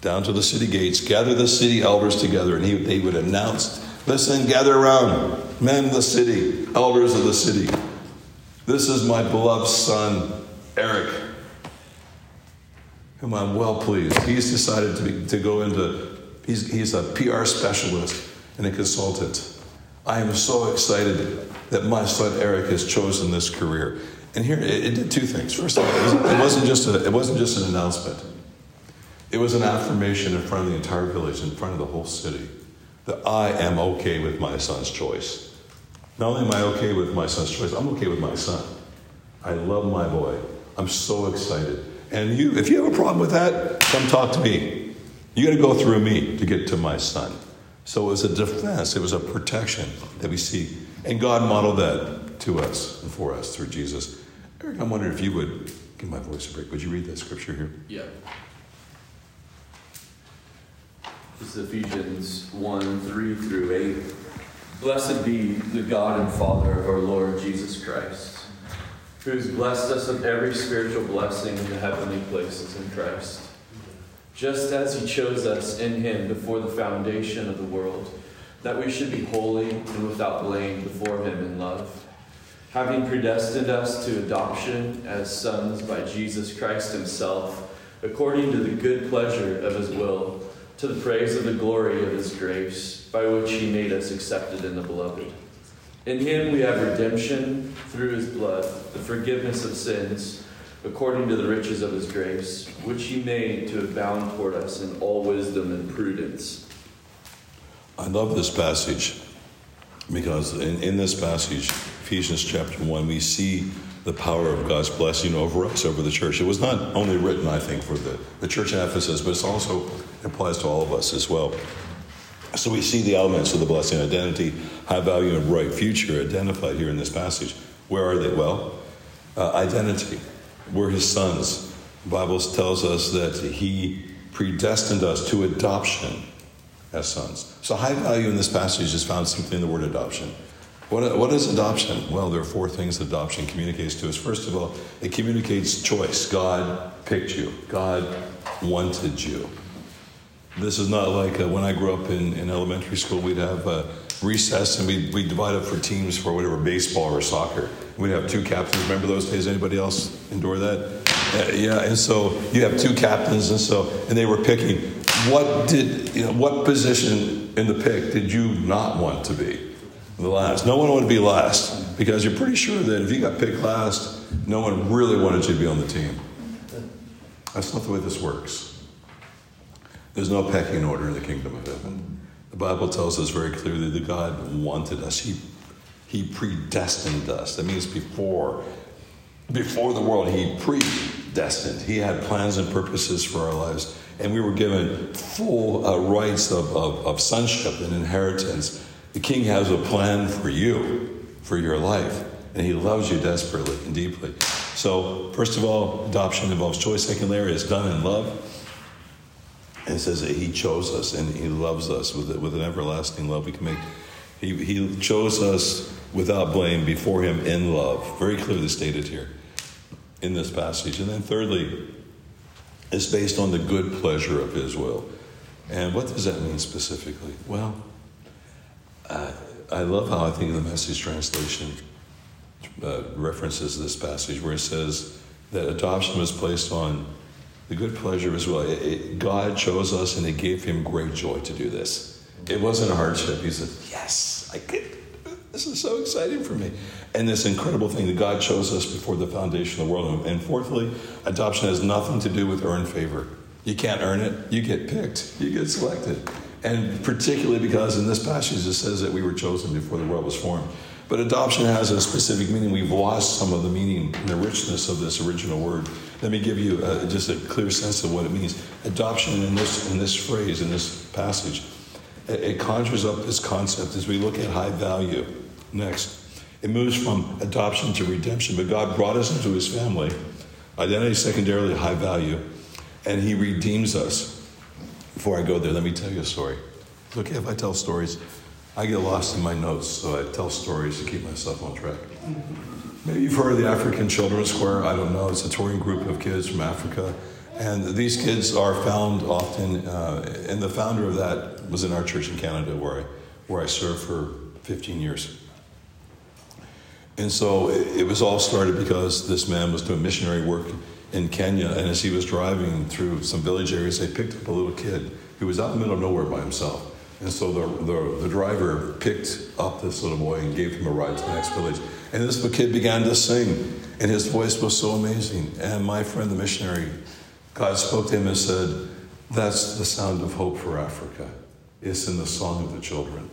down to the city gates, gather the city elders together, and he, they would announce, Listen, gather around, men of the city, elders of the city. This is my beloved son, Eric, whom I'm well pleased. He's decided to, be, to go into, he's, he's a PR specialist and a consultant. I am so excited that my son Eric has chosen this career. And here it, it did two things. First of all, it wasn't just a, it wasn't just an announcement. It was an affirmation in front of the entire village, in front of the whole city, that I am okay with my son's choice. Not only am I okay with my son's choice, I'm okay with my son. I love my boy. I'm so excited. And you, if you have a problem with that, come talk to me. You got to go through me to get to my son. So it was a defense, it was a protection that we see. And God modeled that to us and for us through Jesus. Eric, I'm wondering if you would give my voice a break. Would you read that scripture here? Yeah. This is Ephesians 1 3 through 8. Blessed be the God and Father of our Lord Jesus Christ, who has blessed us with every spiritual blessing in the heavenly places in Christ just as he chose us in him before the foundation of the world, that we should be holy and without blame before him in love, having predestined us to adoption as sons by Jesus Christ himself, according to the good pleasure of his will, to the praise of the glory of his grace, by which he made us accepted in the beloved. In him we have redemption through his blood, the forgiveness of sins according to the riches of his grace, which he made to abound toward us in all wisdom and prudence. I love this passage because in, in this passage, Ephesians chapter 1, we see the power of God's blessing over us, over the church. It was not only written, I think, for the, the church in Ephesus, but it also applies to all of us as well. So we see the elements of the blessing identity, high value, and bright future identified here in this passage. Where are they? Well, uh, identity. We're his sons. The Bible tells us that he predestined us to adoption as sons. So, high value in this passage is found simply in the word adoption. What, what is adoption? Well, there are four things adoption communicates to us. First of all, it communicates choice. God picked you, God wanted you. This is not like uh, when I grew up in, in elementary school, we'd have uh, recess and we'd, we'd divide up for teams for whatever, baseball or soccer. We'd have two captains. Remember those days? Anybody else endure that? Uh, yeah, and so you have two captains, and so and they were picking. What did you know? What position in the pick did you not want to be? The last. No one wanted to be last because you're pretty sure that if you got picked last, no one really wanted you to be on the team. That's not the way this works. There's no pecking order in the kingdom of heaven. The Bible tells us very clearly that God wanted us. He he predestined us. That means before, before the world, He predestined. He had plans and purposes for our lives. And we were given full uh, rights of, of, of sonship and inheritance. The King has a plan for you, for your life, and He loves you desperately and deeply. So, first of all, adoption involves choice. Second layer is done in love. It says that He chose us and He loves us with, with an everlasting love. We can make he, he chose us without blame before him in love. Very clearly stated here in this passage. And then, thirdly, it's based on the good pleasure of his will. And what does that mean specifically? Well, uh, I love how I think the message translation uh, references this passage where it says that adoption was placed on the good pleasure of well. It, it, God chose us and it gave him great joy to do this. It wasn't a hardship. He said, Yes, I could This is so exciting for me. And this incredible thing that God chose us before the foundation of the world. And fourthly, adoption has nothing to do with earned favor. You can't earn it, you get picked, you get selected. And particularly because in this passage it says that we were chosen before the world was formed. But adoption has a specific meaning. We've lost some of the meaning and the richness of this original word. Let me give you a, just a clear sense of what it means. Adoption in this, in this phrase, in this passage, it, it conjures up this concept as we look at high value. Next, it moves from adoption to redemption, but God brought us into his family. Identity secondarily high value, and he redeems us. Before I go there, let me tell you a story. It's okay if I tell stories. I get lost in my notes, so I tell stories to keep myself on track. Maybe you've heard of the African Children's Choir. I don't know. It's a touring group of kids from Africa. And these kids are found often, uh, and the founder of that was in our church in Canada where I, where I served for 15 years. And so it was all started because this man was doing missionary work in Kenya, and as he was driving through some village areas, they picked up a little kid who was out in the middle of nowhere by himself. And so the, the, the, driver picked up this little boy and gave him a ride to the next village. And this kid began to sing, and his voice was so amazing. And my friend, the missionary, God spoke to him and said, That's the sound of hope for Africa. It's in the song of the children.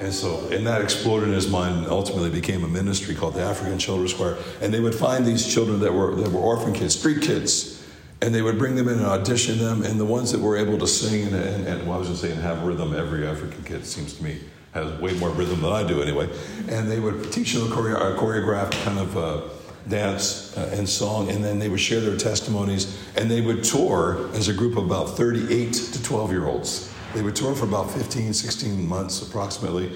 And so, and that exploded in his mind and ultimately became a ministry called the African Children's Choir. And they would find these children that were, that were orphan kids, street kids, and they would bring them in and audition them. And the ones that were able to sing and, and, and well, I was going to say, and have rhythm, every African kid, seems to me, has way more rhythm than I do anyway. And they would teach them a, choreo- a choreographed kind of uh, dance uh, and song, and then they would share their testimonies. And they would tour as a group of about 38 to 12 year olds. They would tour for about 15, 16 months approximately,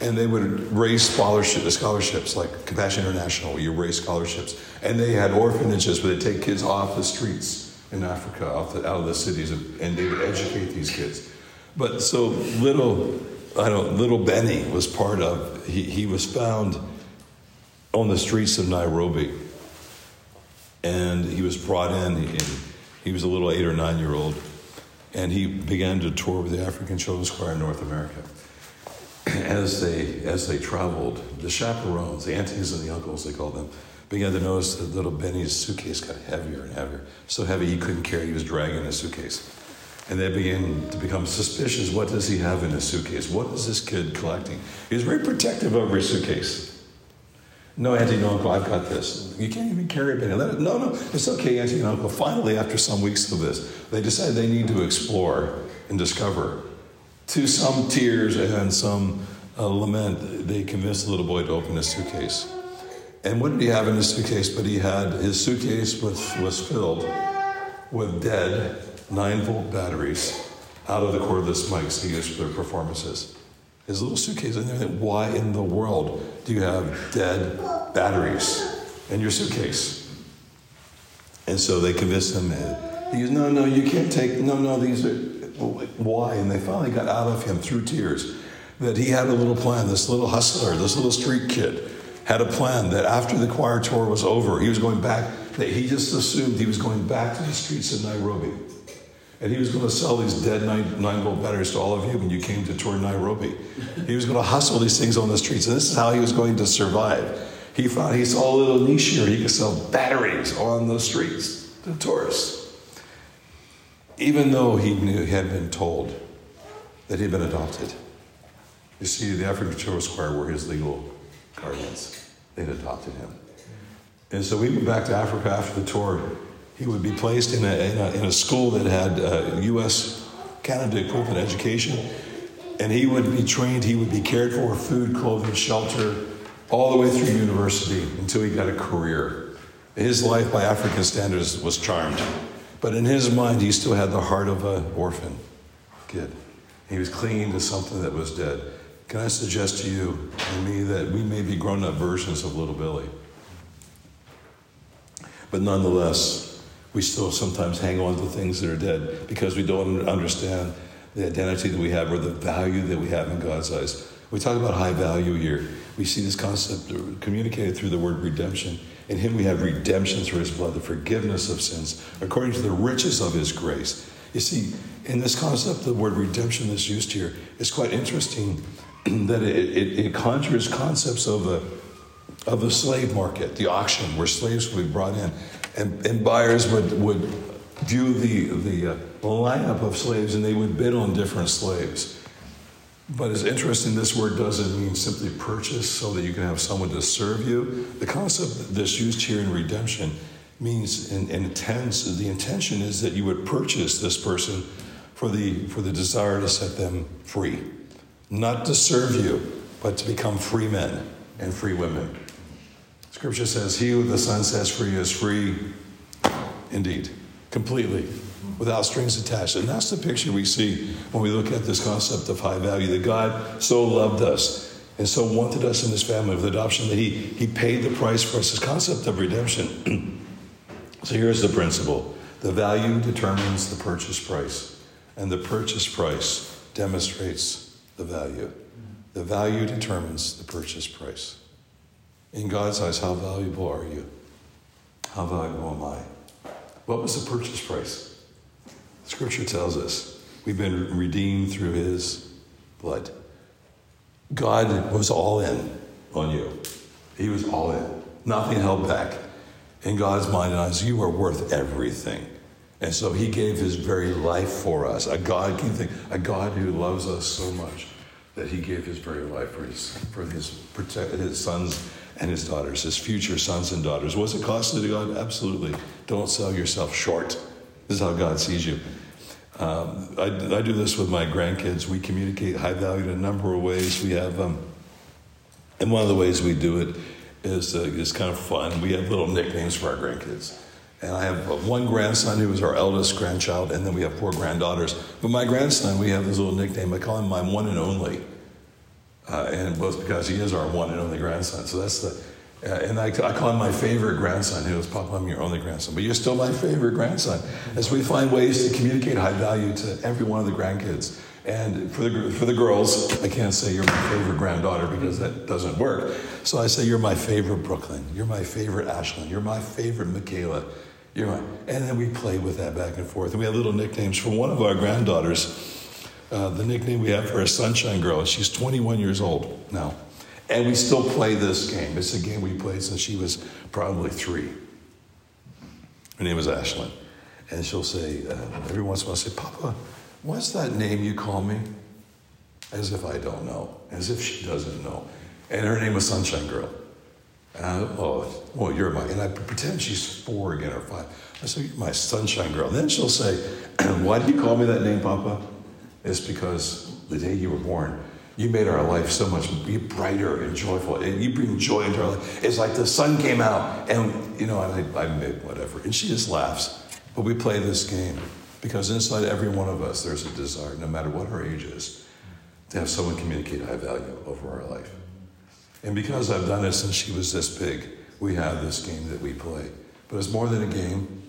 and they would raise scholarship, scholarships like Compassion International, you raise scholarships. And they had orphanages where they take kids off the streets in Africa, the, out of the cities, and they would educate these kids. But so little, I don't, little Benny was part of. He, he was found on the streets of Nairobi, and he was brought in. He, he was a little eight or nine year old and he began to tour with the African Children's Choir in North America. As they, as they traveled, the chaperones, the aunties and the uncles, they called them, began to notice that little Benny's suitcase got heavier and heavier. So heavy he couldn't carry, he was dragging a suitcase. And they begin to become suspicious. What does he have in his suitcase? What is this kid collecting? He's very protective over his suitcase. No, Auntie, no, Uncle, I've got this. You can't even carry a penny. No, no, it's okay, Auntie and Uncle. Finally, after some weeks of this, they decide they need to explore and discover. To some tears and some uh, lament, they convinced the little boy to open his suitcase. And what did he have in his suitcase? But he had his suitcase was, was filled with dead 9 volt batteries out of the cordless mics he used for their performances his little suitcase in there. Why in the world do you have dead batteries in your suitcase? And so they convinced him. He goes, No, no, you can't take, no, no, these are, why? And they finally got out of him through tears that he had a little plan. This little hustler, this little street kid, had a plan that after the choir tour was over, he was going back, that he just assumed he was going back to the streets of Nairobi and he was going to sell these dead nine, nine volt batteries to all of you when you came to tour Nairobi. He was going to hustle these things on the streets, and this is how he was going to survive. He thought he saw a little niche here. He could sell batteries on the streets to tourists. Even though he knew he had been told that he had been adopted. You see, the African Children's Choir were his legal guardians. They'd adopted him. And so we went back to Africa after the tour he would be placed in a, in a, in a school that had uh, U.S. Canada equivalent education, and he would be trained, he would be cared for, food, clothing, shelter, all the way through university until he got a career. His life, by African standards, was charmed. But in his mind, he still had the heart of an orphan kid. He was clinging to something that was dead. Can I suggest to you and me that we may be grown up versions of little Billy? But nonetheless, we still sometimes hang on to things that are dead because we don't understand the identity that we have or the value that we have in God's eyes. We talk about high value here. We see this concept communicated through the word redemption. In Him we have redemption through His blood, the forgiveness of sins, according to the riches of His grace. You see, in this concept, the word redemption that's used here is quite interesting that it, it, it conjures concepts of a, of the slave market, the auction, where slaves would be brought in, and, and buyers would, would view the, the uh, lineup of slaves and they would bid on different slaves. But it's interesting, this word doesn't mean simply purchase so that you can have someone to serve you. The concept that's used here in redemption means and, and intends, the intention is that you would purchase this person for the, for the desire to set them free. Not to serve you, but to become free men and free women. Scripture says, He who the Son sets free is free indeed, completely, without strings attached. And that's the picture we see when we look at this concept of high value that God so loved us and so wanted us in his family with adoption that he, he paid the price for us. This concept of redemption. so here's the principle the value determines the purchase price, and the purchase price demonstrates the value. The value determines the purchase price. In God's eyes, how valuable are you? How valuable am I? What was the purchase price? Scripture tells us we've been redeemed through his blood. God was all in on you. He was all in. Nothing held back. In God's mind and eyes, you are worth everything. And so he gave his very life for us. A God, can think, a God who loves us so much that he gave his very life for his, for his, his sons and his daughters, his future sons and daughters. Was it costly to God? Absolutely. Don't sell yourself short. This is how God sees you. Um, I, I, do this with my grandkids. We communicate high value in a number of ways. We have, um, and one of the ways we do it is, uh, is kind of fun. We have little nicknames for our grandkids. And I have one grandson who is our eldest grandchild, and then we have four granddaughters. But my grandson, we have this little nickname. I call him my one and only. Uh, and both because he is our one and only grandson. So that's the, uh, and I, I, call him my favorite grandson. He goes, Papa, I'm your only grandson, but you're still my favorite grandson. As we find ways to communicate high value to every one of the grandkids. And for the, for the girls, I can't say you're my favorite granddaughter because that doesn't work. So I say, You're my favorite Brooklyn. You're my favorite Ashlyn. You're my favorite Michaela. You're my, and then we play with that back and forth. And we have little nicknames for one of our granddaughters. Uh, the nickname we have for her Sunshine Girl. She's 21 years old now. And we still play this game. It's a game we played since she was probably three. Her name is Ashlyn. And she'll say, uh, every once in a while, say, Papa, what's that name you call me? As if I don't know, as if she doesn't know. And her name was Sunshine Girl. Uh, oh, well, you're my, and I pretend she's four again or five. I say, you're my sunshine girl. And then she'll say, why do you call me that name, Papa? It's because the day you were born, you made our life so much brighter and joyful. And you bring joy into our life. It's like the sun came out, and you know, I, I made whatever. And she just laughs. But we play this game because inside every one of us, there's a desire, no matter what our age is, to have someone communicate high value over our life. And because I've done it since she was this big, we have this game that we play. But it's more than a game.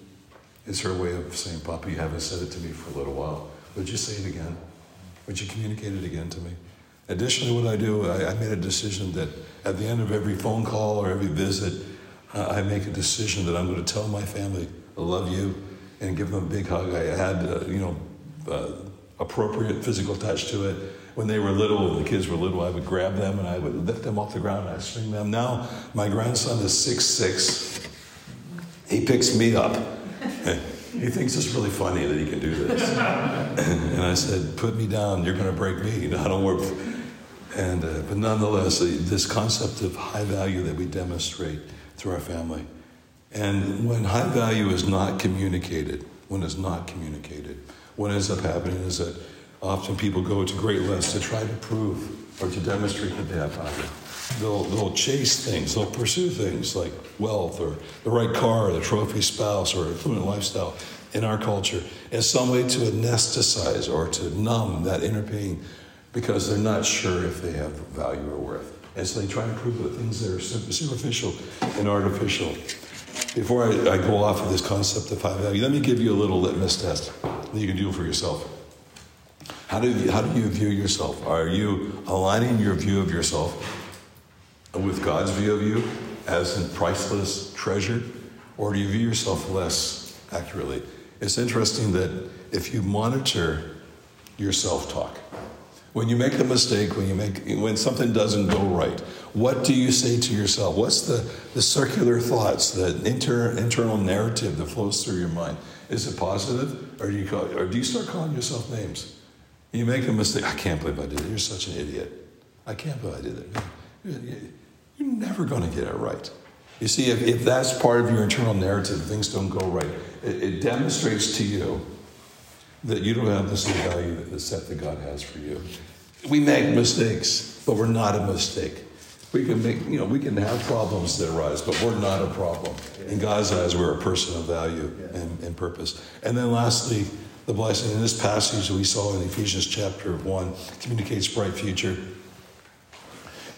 It's her way of saying, Papa, you haven't said it to me for a little while. Would you say it again? Would you communicate it again to me? Additionally, what I do, I, I made a decision that at the end of every phone call or every visit, uh, I make a decision that I'm going to tell my family, I love you, and give them a big hug. I had, uh, you know, uh, appropriate physical touch to it. When they were little, when the kids were little, I would grab them and I would lift them off the ground and I'd swing them. Now, my grandson is six six. He picks me up. he thinks it's really funny that he can do this. and I said, Put me down, you're going to break me. You know, I don't work. And, uh, but nonetheless, this concept of high value that we demonstrate through our family. And when high value is not communicated, when it's not communicated, what ends up happening is that often people go to great lengths to try to prove or to demonstrate that they have value. They'll, they'll chase things, they'll pursue things like wealth or the right car, or the trophy spouse, or affluent lifestyle in our culture as some way to anesthetize or to numb that inner pain because they're not sure if they have value or worth. And so they try to prove that things that are superficial and artificial. Before I, I go off of this concept of high value, let me give you a little litmus test that you can do for yourself. How do you, how do you view yourself? Are you aligning your view of yourself with God's view of you as a priceless treasure? Or do you view yourself less accurately? It's interesting that if you monitor your self talk, When you make a mistake, when you make when something doesn't go right, what do you say to yourself? What's the, the circular thoughts, the inter, internal narrative that flows through your mind? Is it positive, or do you call, or do you start calling yourself names? You make a mistake. I can't believe I did it. You're such an idiot. I can't believe I did it. You're never going to get it right. You see, if, if that's part of your internal narrative, things don't go right, it, it demonstrates to you that you don't have the same value that the set that God has for you. We make mistakes, but we're not a mistake. We can make, you know, we can have problems that arise, but we're not a problem. In God's eyes, we're a person of value and, and purpose. And then lastly, the blessing in this passage we saw in Ephesians chapter 1 communicates bright future.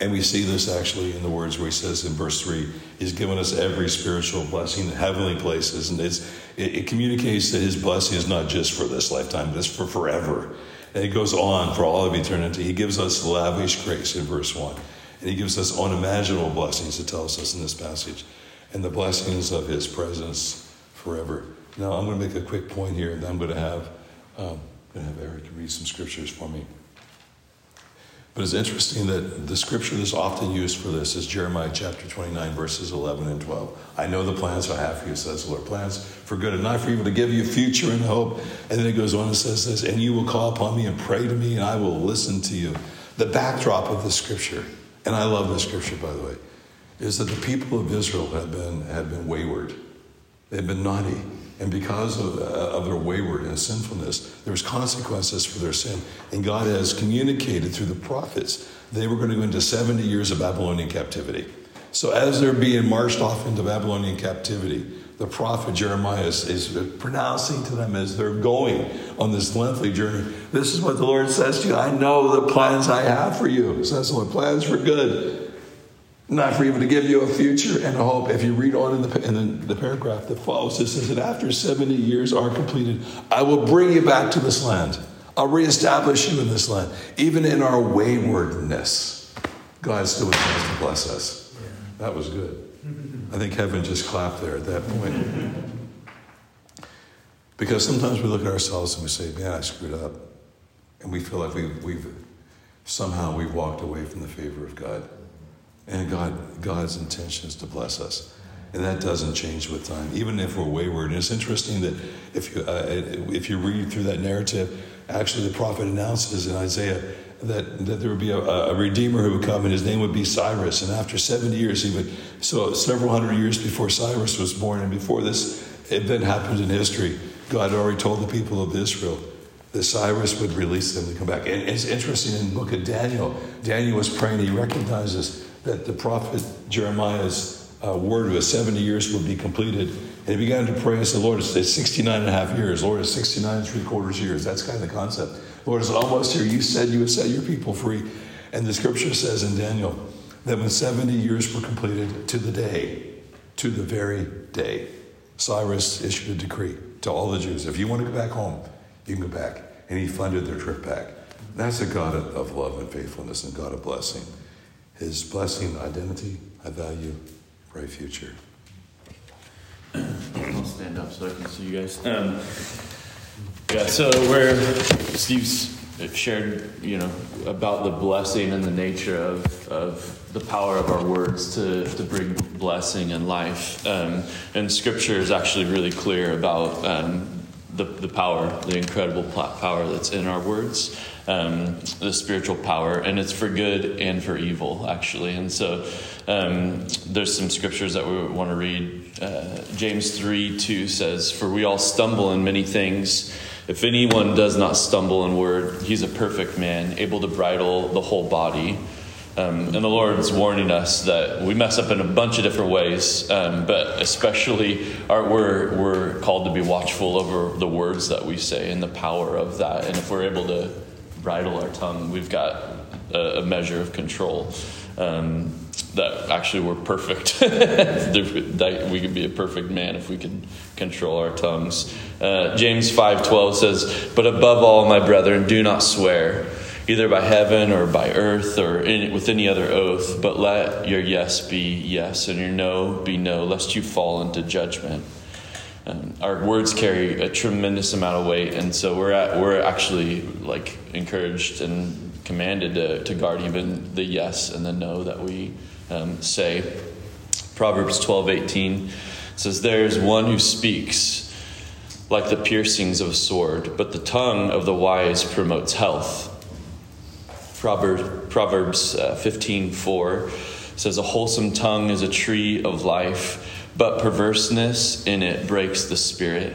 And we see this actually in the words where he says in verse 3 He's given us every spiritual blessing in heavenly places. And it, it communicates that his blessing is not just for this lifetime, but it's for forever. And it goes on for all of eternity. He gives us lavish grace in verse 1. And he gives us unimaginable blessings, it tells us in this passage, and the blessings of his presence forever. Now, I'm going to make a quick point here, and then I'm going to have, um, going to have Eric read some scriptures for me. But it's interesting that the scripture that's often used for this is Jeremiah chapter 29, verses 11 and 12. I know the plans I have for you, says the Lord. Plans for good and not for evil, to give you future and hope. And then it goes on and says this, and you will call upon me and pray to me, and I will listen to you. The backdrop of the scripture, and I love this scripture, by the way, is that the people of Israel had been, had been wayward. They'd been naughty. And because of, uh, of their waywardness, and sinfulness, there was consequences for their sin. And God has communicated through the prophets they were going to go into 70 years of Babylonian captivity. So as they're being marched off into Babylonian captivity, the prophet Jeremiah is, is, pronouncing to them as they're going on this lengthy journey. This is what the Lord says to you. I know the plans I have for you. Says the Lord, plans for good not for even to give you a future and a hope. If you read on in the, in the, the paragraph that follows, it says that after 70 years are completed, I will bring you back to this land. I'll reestablish you in this land. Even in our waywardness, God still intends to bless us. That was good. I think heaven just clapped there at that point. Because sometimes we look at ourselves and we say, man, I screwed up. And we feel like we've, we've somehow we've walked away from the favor of God. And God, God's intention is to bless us. And that doesn't change with time, even if we're wayward. And it's interesting that if you, uh, if you read through that narrative, actually the prophet announces in Isaiah that, that there would be a, a, redeemer who would come and his name would be Cyrus. And after 70 years, he would, so several hundred years before Cyrus was born and before this event happened in history, God already told the people of Israel that Cyrus would release them to come back. And it's interesting in the book of Daniel, Daniel was praying, he recognizes that the prophet Jeremiah's uh, word was 70 years would be completed. And he began to pray and said, Lord, it's 69 and a half years. Lord, it's 69 and three quarters years. That's kind of the concept. Lord, it's almost here. You said you would set your people free. And the scripture says in Daniel that when 70 years were completed to the day, to the very day, Cyrus issued a decree to all the Jews if you want to go back home, you can go back. And he funded their trip back. That's a God of love and faithfulness and God of blessing his blessing, identity, I value, bright future. I'll stand up so I can see you guys. Um, yeah, so where Steve's shared, you know, about the blessing and the nature of, of the power of our words to, to bring blessing and life. Um, and scripture is actually really clear about um, the, the power, the incredible power that's in our words um, the spiritual power, and it's for good and for evil, actually. And so um, there's some scriptures that we want to read. Uh, James 3 2 says, For we all stumble in many things. If anyone does not stumble in word, he's a perfect man, able to bridle the whole body. Um, and the Lord's warning us that we mess up in a bunch of different ways, um, but especially our, we're, we're called to be watchful over the words that we say and the power of that. And if we're able to bridle our tongue, we've got a, a measure of control. Um, that actually we're perfect. that we could be a perfect man if we could control our tongues. Uh, James five twelve says, "But above all, my brethren, do not swear." Either by heaven or by earth or in, with any other oath, but let your yes be yes and your no be no, lest you fall into judgment. Um, our words carry a tremendous amount of weight, and so we're at, we're actually like encouraged and commanded to, to guard even the yes and the no that we um, say. Proverbs 12 18 says, There is one who speaks like the piercings of a sword, but the tongue of the wise promotes health. Proverbs, Proverbs uh, 15 4 says, A wholesome tongue is a tree of life, but perverseness in it breaks the spirit.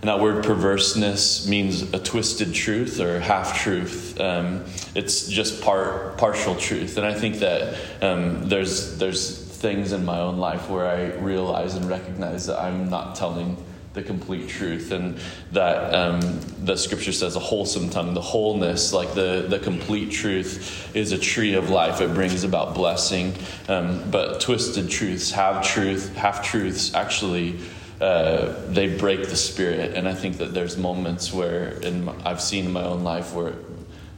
And that word perverseness means a twisted truth or half truth. Um, it's just part partial truth. And I think that um, there's there's things in my own life where I realize and recognize that I'm not telling the complete truth and that um, the scripture says a wholesome tongue the wholeness like the, the complete truth is a tree of life. It brings about blessing. Um, but twisted truths have truth half truths actually uh, they break the spirit. And i think that there's moments where and i've seen in my own life where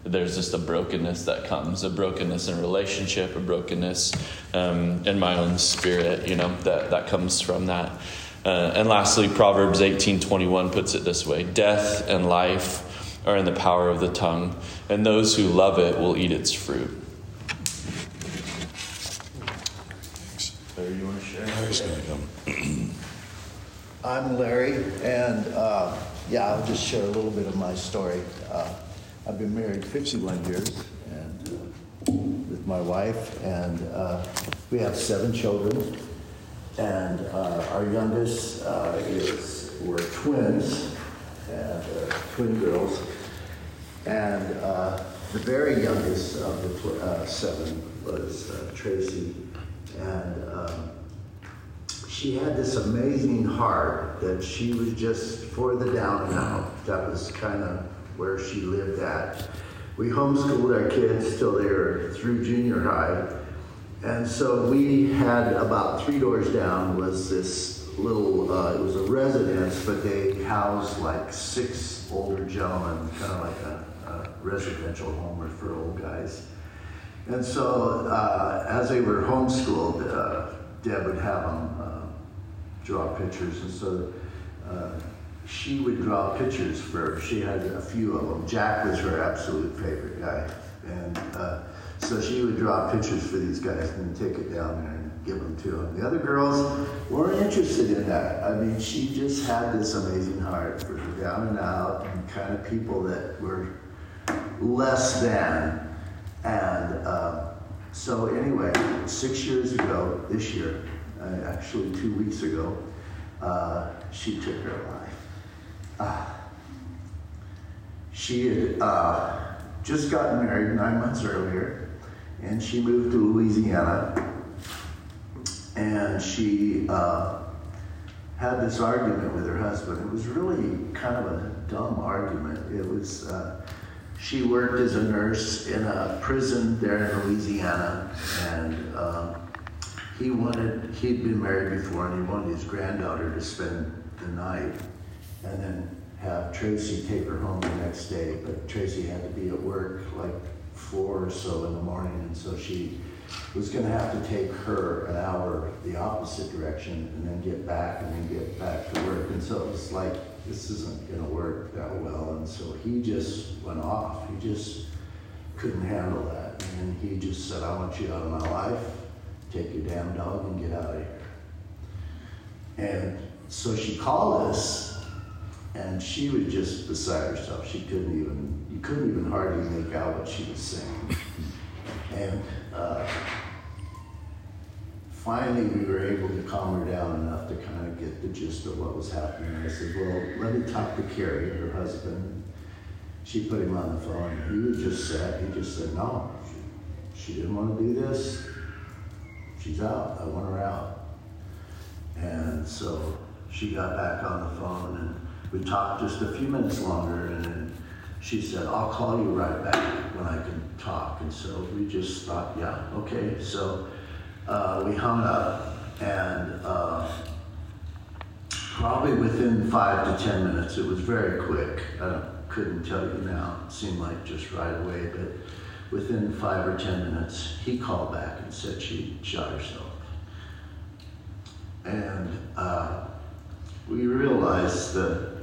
there's just a brokenness that comes a brokenness in relationship a brokenness um, in my own spirit you know that, that comes from that uh, and lastly, Proverbs 18:21 puts it this way: Death and life are in the power of the tongue, and those who love it will eat its fruit. Larry, you want to share? Larry's going to come. I'm Larry, and uh, yeah, I'll just share a little bit of my story. Uh, I've been married 51 years, and uh, with my wife, and uh, we have seven children. And uh, our youngest uh, is, we're twins, and uh, twin girls. And uh, the very youngest of the tw- uh, seven was Tracy. And um, she had this amazing heart that she was just for the down and out. That was kind of where she lived at. We homeschooled our kids till they were through junior high. And so we had about three doors down was this little, uh, it was a residence, but they housed like six older gentlemen, kind of like a, a residential home for old guys. And so uh, as they were homeschooled, uh, Deb would have them uh, draw pictures. And so uh, she would draw pictures for, she had a few of them. Jack was her absolute favorite guy. And uh, so she would draw pictures for these guys and take it down there and give them to them. The other girls weren't interested in that. I mean, she just had this amazing heart for the down and out and kind of people that were less than. And uh, so, anyway, six years ago, this year, uh, actually two weeks ago, uh, she took her life. Ah. she had uh, just gotten married nine months earlier and she moved to Louisiana, and she uh, had this argument with her husband. It was really kind of a dumb argument. It was uh, she worked as a nurse in a prison there in Louisiana, and uh, he wanted he'd been married before, and he wanted his granddaughter to spend the night, and then have Tracy take her home the next day. But Tracy had to be at work like four or so in the morning, and so she was going to have to take her an hour the opposite direction and then get back and then get back to work. And so it was like, this isn't going to work that well. And so he just went off. He just couldn't handle that. And he just said, I want you out of my life. Take your damn dog and get out of here. And so she called us, and she was just beside herself. She couldn't even couldn't even hardly make out what she was saying. And uh, finally, we were able to calm her down enough to kind of get the gist of what was happening. I said, Well, let me talk to Carrie, her husband. She put him on the phone. He was just sad. He just said, No, she, she didn't want to do this. She's out. I want her out. And so she got back on the phone and we talked just a few minutes longer and she said, I'll call you right back when I can talk. And so we just thought, yeah, okay. So uh, we hung up, and uh, probably within five to ten minutes, it was very quick. I couldn't tell you now, it seemed like just right away, but within five or ten minutes, he called back and said she shot herself. And uh, we realized that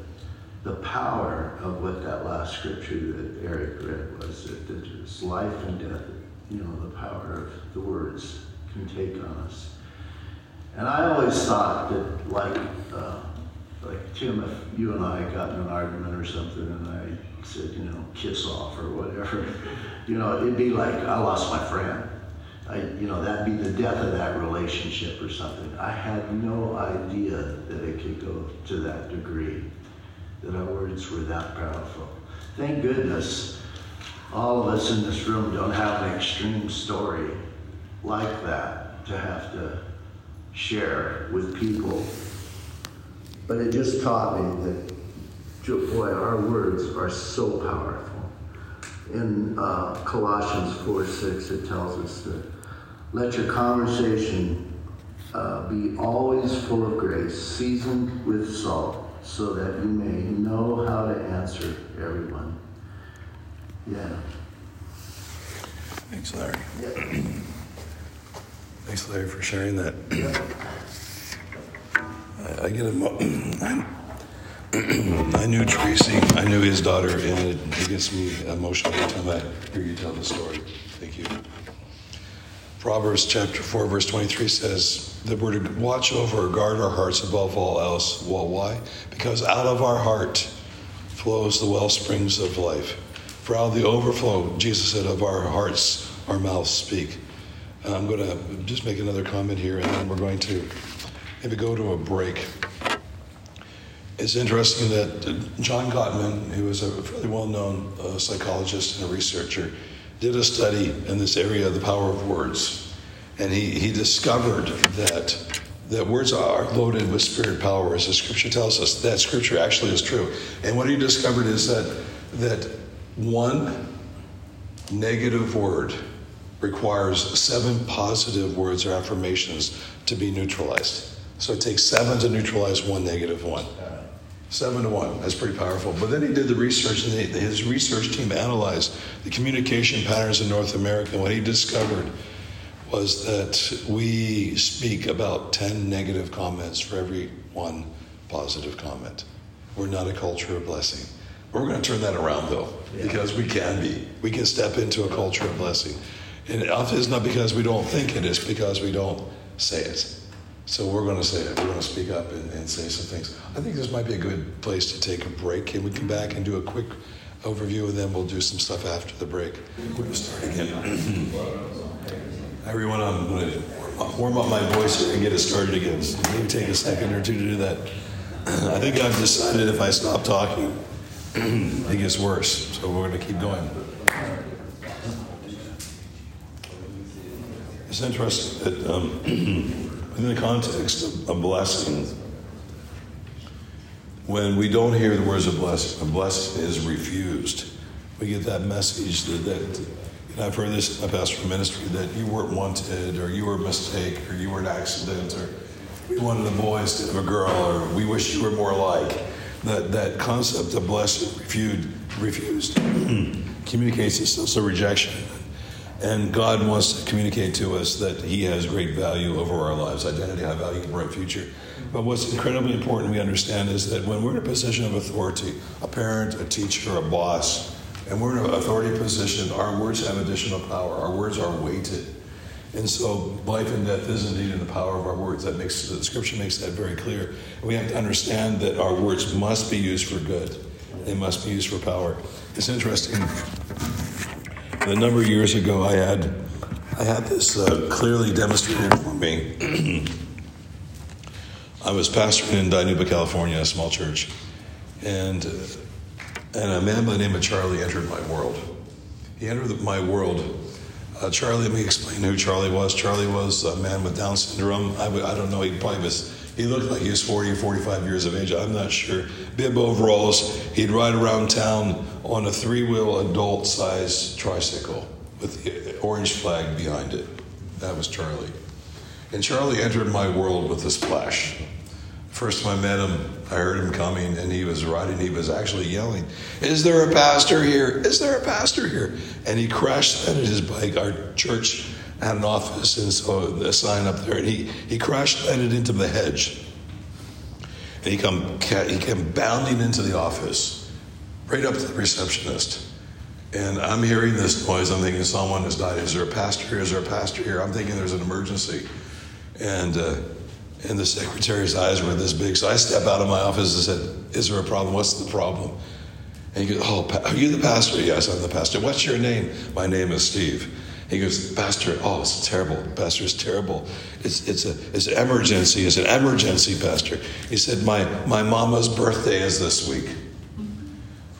the power of what that last scripture that Eric read was that there's life and death, you know, the power of the words can take on us. And I always thought that, like, uh, like Tim, if you and I got in an argument or something, and I said, you know, kiss off or whatever, you know, it'd be like I lost my friend. I, you know, that'd be the death of that relationship or something. I had no idea that it could go to that degree, that our words were that powerful. Thank goodness all of us in this room don't have an extreme story like that to have to share with people. But it just taught me that, boy, our words are so powerful. In uh, Colossians 4 6, it tells us that let your conversation uh, be always full of grace, seasoned with salt, so that you may know how to answer everyone. Yeah. Thanks, Larry. Yeah. Thanks, Larry, for sharing that. I, I get emo- I knew Tracy. I knew his daughter, and it, it gets me emotional every time I hear you tell the story. Thank you. Proverbs chapter 4, verse 23 says that we're to watch over or guard our hearts above all else. Well, why? Because out of our heart flows the well springs of life. For out of the overflow, Jesus said, of our hearts, our mouths speak. I'm going to just make another comment here, and then we're going to maybe go to a break. It's interesting that John Gottman, who is a fairly well known uh, psychologist and a researcher, did a study in this area of the power of words. And he, he discovered that, that words are loaded with spirit power, as the scripture tells us. That scripture actually is true. And what he discovered is that, that one negative word requires seven positive words or affirmations to be neutralized. So it takes seven to neutralize one negative one. Seven to one. That's pretty powerful. But then he did the research, and his research team analyzed the communication patterns in North America. And what he discovered was that we speak about 10 negative comments for every one positive comment. We're not a culture of blessing. We're going to turn that around, though, because we can be. We can step into a culture of blessing. And often it's not because we don't think it, it's because we don't say it. So we're going to say it. We're going to speak up and, and, say some things. I think this might be a good place to take a break, Can we come back and do a quick overview, and then we'll do some stuff after the break. We're going to start again. Everyone, I'm going to warm up my voice and get it started again. So maybe take a second or two to do that. I think I've decided if I stop talking, it gets worse. So we're going to keep going. It's interesting that um, in the context of a blessing, when we don't hear the words of blessing, a blessing is refused. We get that message that, that I've heard this in my pastoral ministry that you weren't wanted, or you were a mistake, or you were an accident, or we wanted a boy instead of a girl, or we wish you were more like. That, that concept of blessing refused, refused communicates a sense of rejection and God wants to communicate to us that He has great value over our lives, identity, high value, bright future. But what's incredibly important we understand is that when we're in a position of authority, a parent, a teacher, a boss, and we're in an authority position, our words have additional power. Our words are weighted. And so life and death is indeed in the power of our words. That makes the scripture makes that very clear. We have to understand that our words must be used for good. They must be used for power. It's interesting a number of years ago, I had I had this uh, clearly demonstrated for me. I was pastoring in Dinuba, California, a small church, and uh, and a man by the name of Charlie entered my world. He entered my world. Uh, Charlie, let me explain who Charlie was. Charlie was a man with Down syndrome. I w- I don't know. He probably was. He looked like he was 40 or 45 years of age. I'm not sure. Bib overalls. He'd ride around town on a three wheel adult size tricycle with the orange flag behind it. That was Charlie. And Charlie entered my world with a splash. First time I met him, I heard him coming and he was riding, he was actually yelling, Is there a pastor here? Is there a pastor here? And he crashed landed his bike. Our church had an office, and so a sign up there, and he, he crashed landed into the hedge. And he come, he came bounding into the office, right up to the receptionist. And I'm hearing this noise. I'm thinking someone has died. Is there a pastor here? Is there a pastor here? I'm thinking there's an emergency. And, uh, and the secretary's eyes were this big. So I step out of my office and said, Is there a problem? What's the problem? And he goes, Oh, are you the pastor? Yes, I'm the pastor. What's your name? My name is Steve. He goes, Pastor, oh, it's terrible. Pastor, it's terrible. It's, it's, a, it's an emergency. It's an emergency, Pastor. He said, My, my mama's birthday is this week.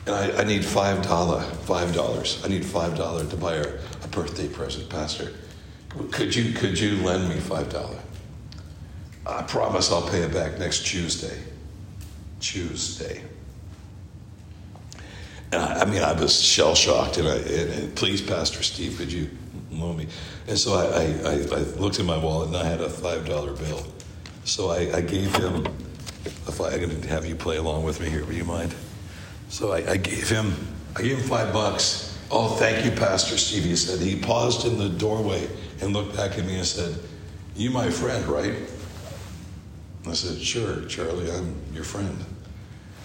And I, I need $5, $5. I need $5 to buy her a birthday present, Pastor. Could you, could you lend me $5? I promise I'll pay it back next Tuesday. Tuesday. And I, I mean, I was shell shocked. And, I, and, and, please, Pastor Steve, could you And so I, I, I, looked in my wallet and I had a $5 bill. So I, I gave him, if I, I'm going to have you play along with me here, would you mind? So I, I gave him, I gave him five bucks. Oh, thank you, Pastor Steve. He said, he paused in the doorway and looked back at me and said, You my friend, right? I said, Sure, Charlie, I'm your friend.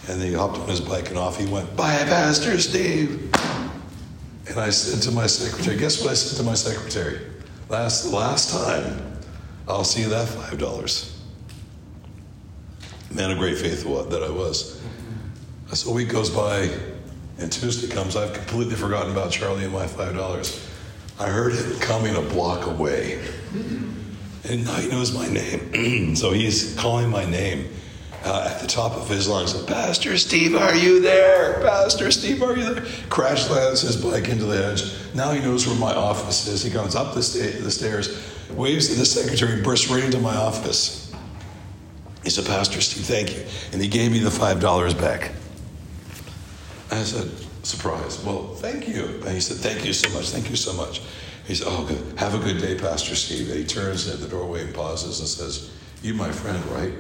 And he hopped on his bike and off he went, Bye, Pastor Steve. And I said to my secretary, Guess what I said to my secretary? Last, last time, I'll see you that $5. Man of great faith that I was. So a week goes by, and Tuesday comes. I've completely forgotten about Charlie and my $5. I heard him coming a block away. And now he knows my name. so he's calling my name uh, at the top of his lungs. Pastor Steve, are you there? Pastor Steve, are you there? Crash lands his bike into the edge. Now he knows where my office is. He comes up the, sta- the stairs, waves to the secretary, bursts right into my office. He said, Pastor Steve, thank you. And he gave me the $5 back. I said, surprise. Well, thank you. And he said, thank you so much. Thank you so much. He said, oh, good. Have a good day, Pastor Steve. And he turns at the doorway and pauses and says, you my friend, right?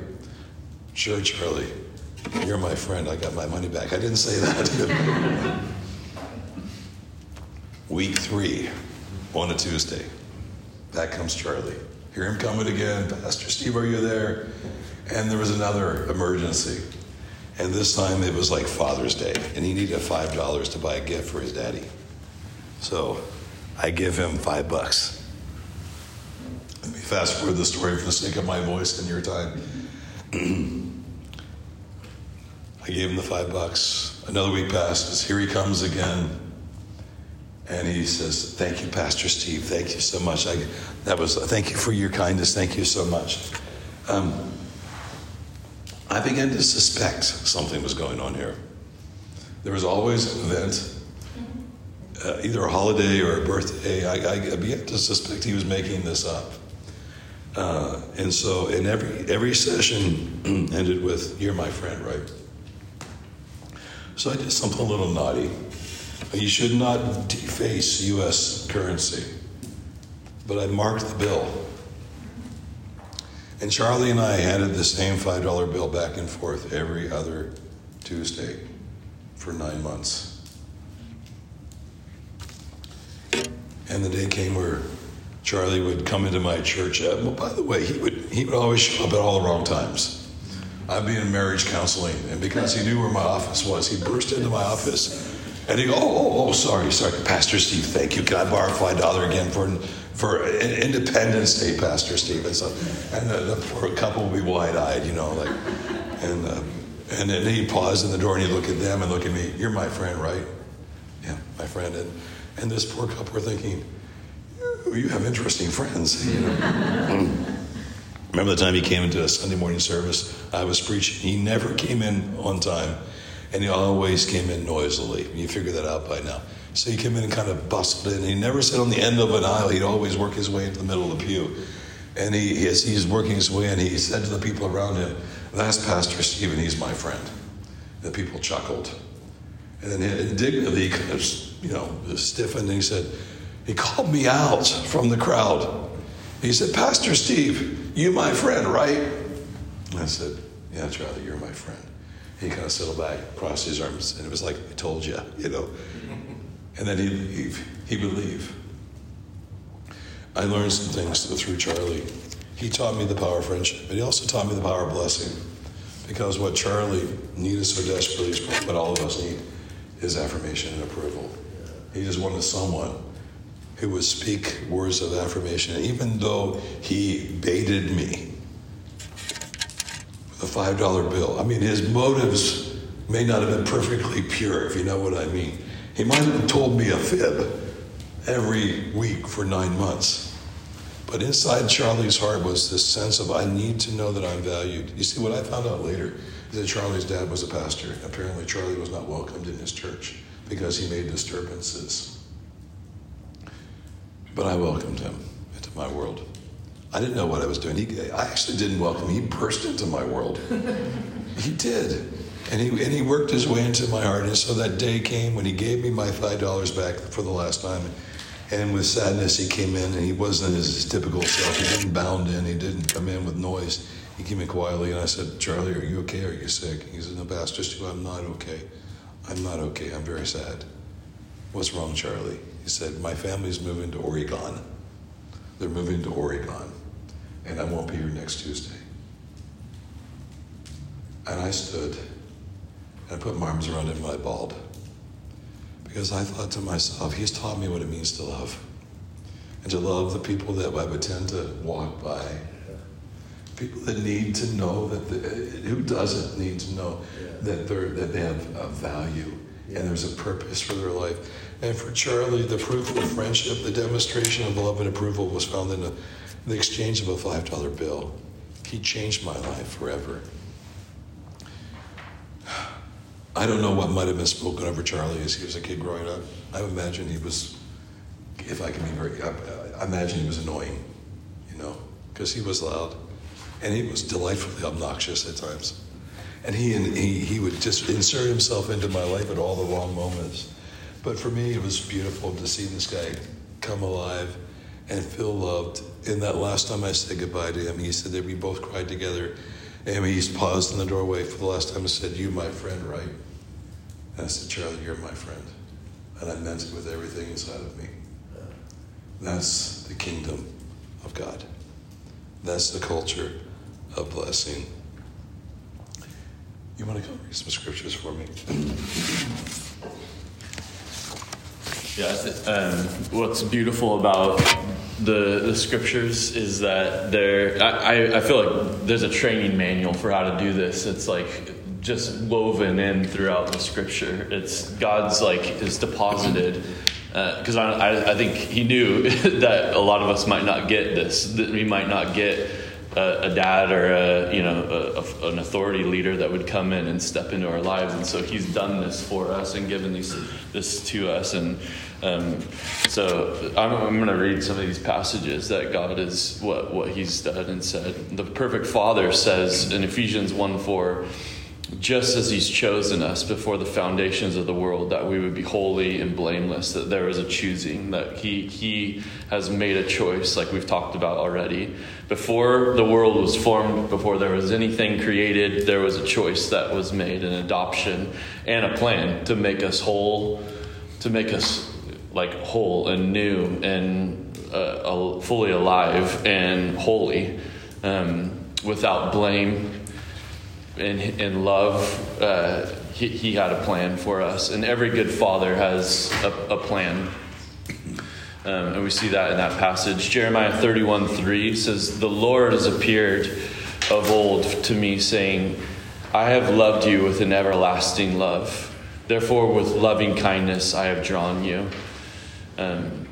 Sure, Charlie. You're my friend. I got my money back. I didn't say that. Week three, on a Tuesday. Back comes Charlie. Hear him coming again. Pastor Steve, are you there? And there was another emergency. And this time it was like Father's Day, and he needed five dollars to buy a gift for his daddy. So I give him five bucks. Let me fast forward the story for the sake of my voice and your time. I gave him the five bucks. Another week passes. Here he comes again. And he says, Thank you, Pastor Steve. Thank you so much. I, that was, thank you for your kindness. Thank you so much. Um, I began to suspect something was going on here. There was always an event, uh, either a holiday or a birthday. I, I, began to suspect he was making this up. Uh, and so, in every every session ended with "You're my friend," right? So I did something a little naughty. You should not deface U.S. currency, but I marked the bill and Charlie and I handed the same $5 bill back and forth every other Tuesday for nine months. And the day came where Charlie would come into my church. Uh, well, by the way, he would, he would always show up at all the wrong times. I'd be in marriage counseling, and because he knew where my office was, he burst into my office and he'd go, oh, oh, oh, sorry, sorry, Pastor Steve, thank you. Can I borrow $5 again for for Independence Day, Pastor Stephen. So, and the, the poor couple will be wide-eyed, you know, like, and uh, and then he paused in the door and he'd look at them and look at me. You're my friend, right? Yeah, my friend. And and this poor couple were thinking, you have interesting friends. You know? Remember the time he came into a Sunday morning service? I was preaching. He never came in on time, and he always came in noisily. You figure that out by now. So he came in and kind of bustled in. He never sat on the end of an aisle. He'd always work his way into the middle of the pew. And he, as he's working his way in, he said to the people around him, That's Pastor Stephen. He's my friend. The people chuckled. And then indignantly, kind of, you know, stiffened, and he said, He called me out from the crowd. He said, Pastor Steve, you my friend, right? I said, Yeah, Charlie, you're my friend. He kind of settled back, crossed his arms, and it was like, I told you, you know. And then he'd leave. He would leave. I learned some things through Charlie. He taught me the power of friendship, but he also taught me the power of blessing. Because what Charlie needed so desperately is what all of us need is affirmation and approval. He just wanted someone who would speak words of affirmation. even though he baited me with a $5 bill, I mean, his motives may not have been perfectly pure, if you know what I mean. He might have told me a fib every week for nine months. But inside Charlie's heart was this sense of, I need to know that I'm valued. You see, what I found out later is that Charlie's dad was a pastor. Apparently, Charlie was not welcomed in his church because he made disturbances. But I welcomed him into my world. I didn't know what I was doing. He, I actually didn't welcome him. He burst into my world. he did. And he, and he worked his way into my heart. And so that day came when he gave me my $5 back for the last time. And with sadness, he came in and he wasn't his, typical self. He didn't bound in, he didn't come in with noise. He came in quietly, and I said, Charlie, are you okay? Are you sick? He said, No, Pastor Stu, I'm not okay. I'm not okay. I'm very sad. What's wrong, Charlie? He said, My family's moving to Oregon. They're moving to Oregon, and I won't be here next Tuesday. And I stood and I put my arms around him and I bawled. Because I thought to myself, he's taught me what it means to love. And to love the people that I would tend to walk by. People that need to know that, the, who doesn't need to know that, they're, that they have a value and there's a purpose for their life. And for Charlie, the proof of friendship, the demonstration of love and approval was found in the, the exchange of a $5 bill. He changed my life forever. I don't know what might have been spoken over Charlie as he was a kid growing up. I imagine he was, if I can be very, I, I imagine he was annoying, you know, because he was loud, and he was delightfully obnoxious at times, and he he he would just insert himself into my life at all the wrong moments. But for me, it was beautiful to see this guy come alive and feel loved. And that last time I said goodbye to him, he said that we both cried together. And he paused in the doorway for the last time and said, You, my friend, right? And I said, Charlie, you're my friend. And I meant it with everything inside of me. That's the kingdom of God. That's the culture of blessing. You want to come read some scriptures for me? Yeah, um, what's beautiful about the the scriptures is that there. I, I feel like there's a training manual for how to do this. It's like just woven in throughout the scripture. It's God's like is deposited because uh, I, I think He knew that a lot of us might not get this. That we might not get a, a dad or a you know a, an authority leader that would come in and step into our lives, and so He's done this for us and given these this to us and. Um, so I'm, I'm going to read some of these passages that God is what what He's done and said. The perfect Father says in Ephesians 1 4, just as he's chosen us before the foundations of the world that we would be holy and blameless that there is a choosing that he he has made a choice like we've talked about already. Before the world was formed before there was anything created there was a choice that was made an adoption and a plan to make us whole to make us like whole and new and uh, fully alive and holy um, without blame in, in love, uh, he, he, had a plan for us. And every good father has a, a plan. Um, and we see that in that passage. Jeremiah 31 3 says, The Lord has appeared of old to me, saying, I have loved you with an everlasting love. Therefore, with loving kindness, I have drawn you. Um,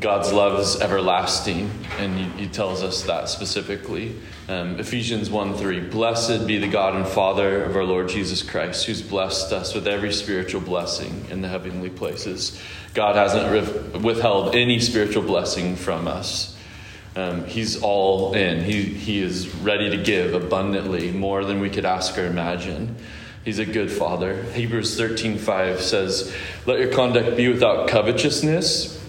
God's love is everlasting, and he, he tells us that specifically. Um, Ephesians 1 3 Blessed be the God and Father of our Lord Jesus Christ, who's blessed us with every spiritual blessing in the heavenly places. God hasn't withheld any spiritual blessing from us. Um, he's all in. He, he is ready to give abundantly, more than we could ask or imagine. He's a good father. Hebrews 13:5 says, "Let your conduct be without covetousness."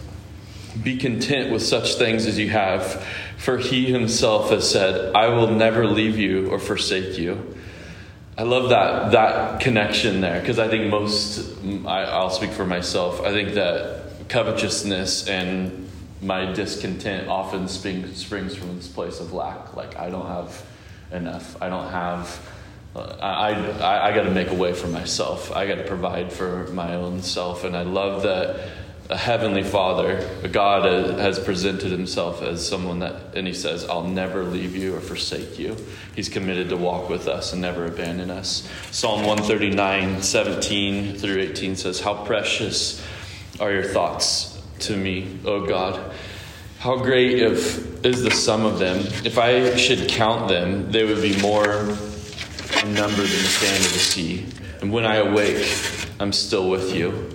Be content with such things as you have, for he himself has said, I will never leave you or forsake you. I love that that connection there because I think most I, will speak for myself. I think that covetousness and my discontent often spring, springs from this place of lack. Like I don't have enough. I don't have uh, I, I, I got to make a way for myself. I got to provide for my own self. And I love that a heavenly father, a God has presented himself as someone that, and he says, I'll never leave you or forsake you. He's committed to walk with us and never abandon us. Psalm 139, 17 through 18 says, How precious are your thoughts to me, O God. How great if, is the sum of them. If I should count them, they would be more in number than the sand of the sea. And when I awake, I'm still with you.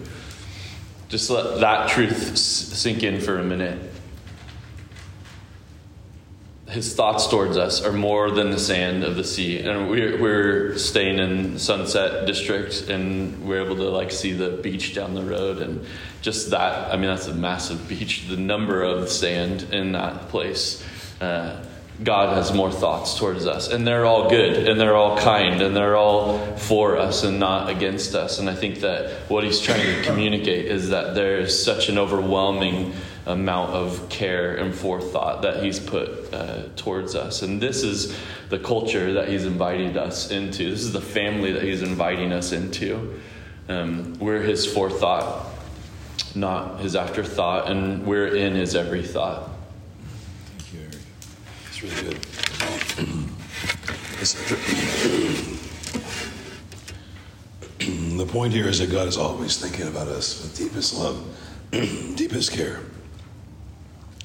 Just let that truth sink in for a minute. His thoughts towards us are more than the sand of the sea. And we're, we're staying in Sunset District and we're able to like see the beach down the road and just that. I mean, that's a massive beach. The number of sand in that place. Uh, God has more thoughts towards us, and they're all good, and they're all kind, and they're all for us and not against us. And I think that what He's trying to communicate is that there is such an overwhelming amount of care and forethought that He's put uh, towards us. And this is the culture that He's invited us into, this is the family that He's inviting us into. Um, we're His forethought, not His afterthought, and we're in His every thought really good. the point here is that God is always thinking about us with deepest love, deepest care,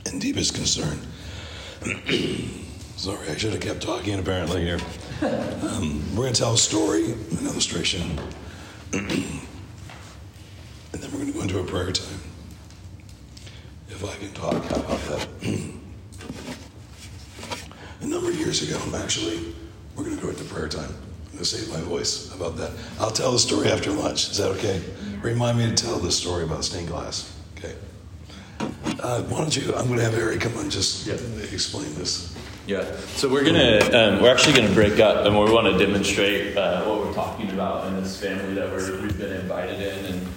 and deepest concern. Sorry, I should have kept talking apparently here. Um, we're going to tell a story, an illustration, and then we're going to go into a prayer time. If I can talk, about that? A number of years ago, actually. We're going to go into prayer time. I'm going to save my voice about that. I'll tell the story after lunch. Is that okay? Remind me to tell the story about stained glass. Okay. Uh, why don't you? I'm going to have Harry come on just yep. explain this. Yeah. So we're gonna um, we're actually gonna break up, and we want to demonstrate uh, what we're talking about in this family that we're, we've been invited in, and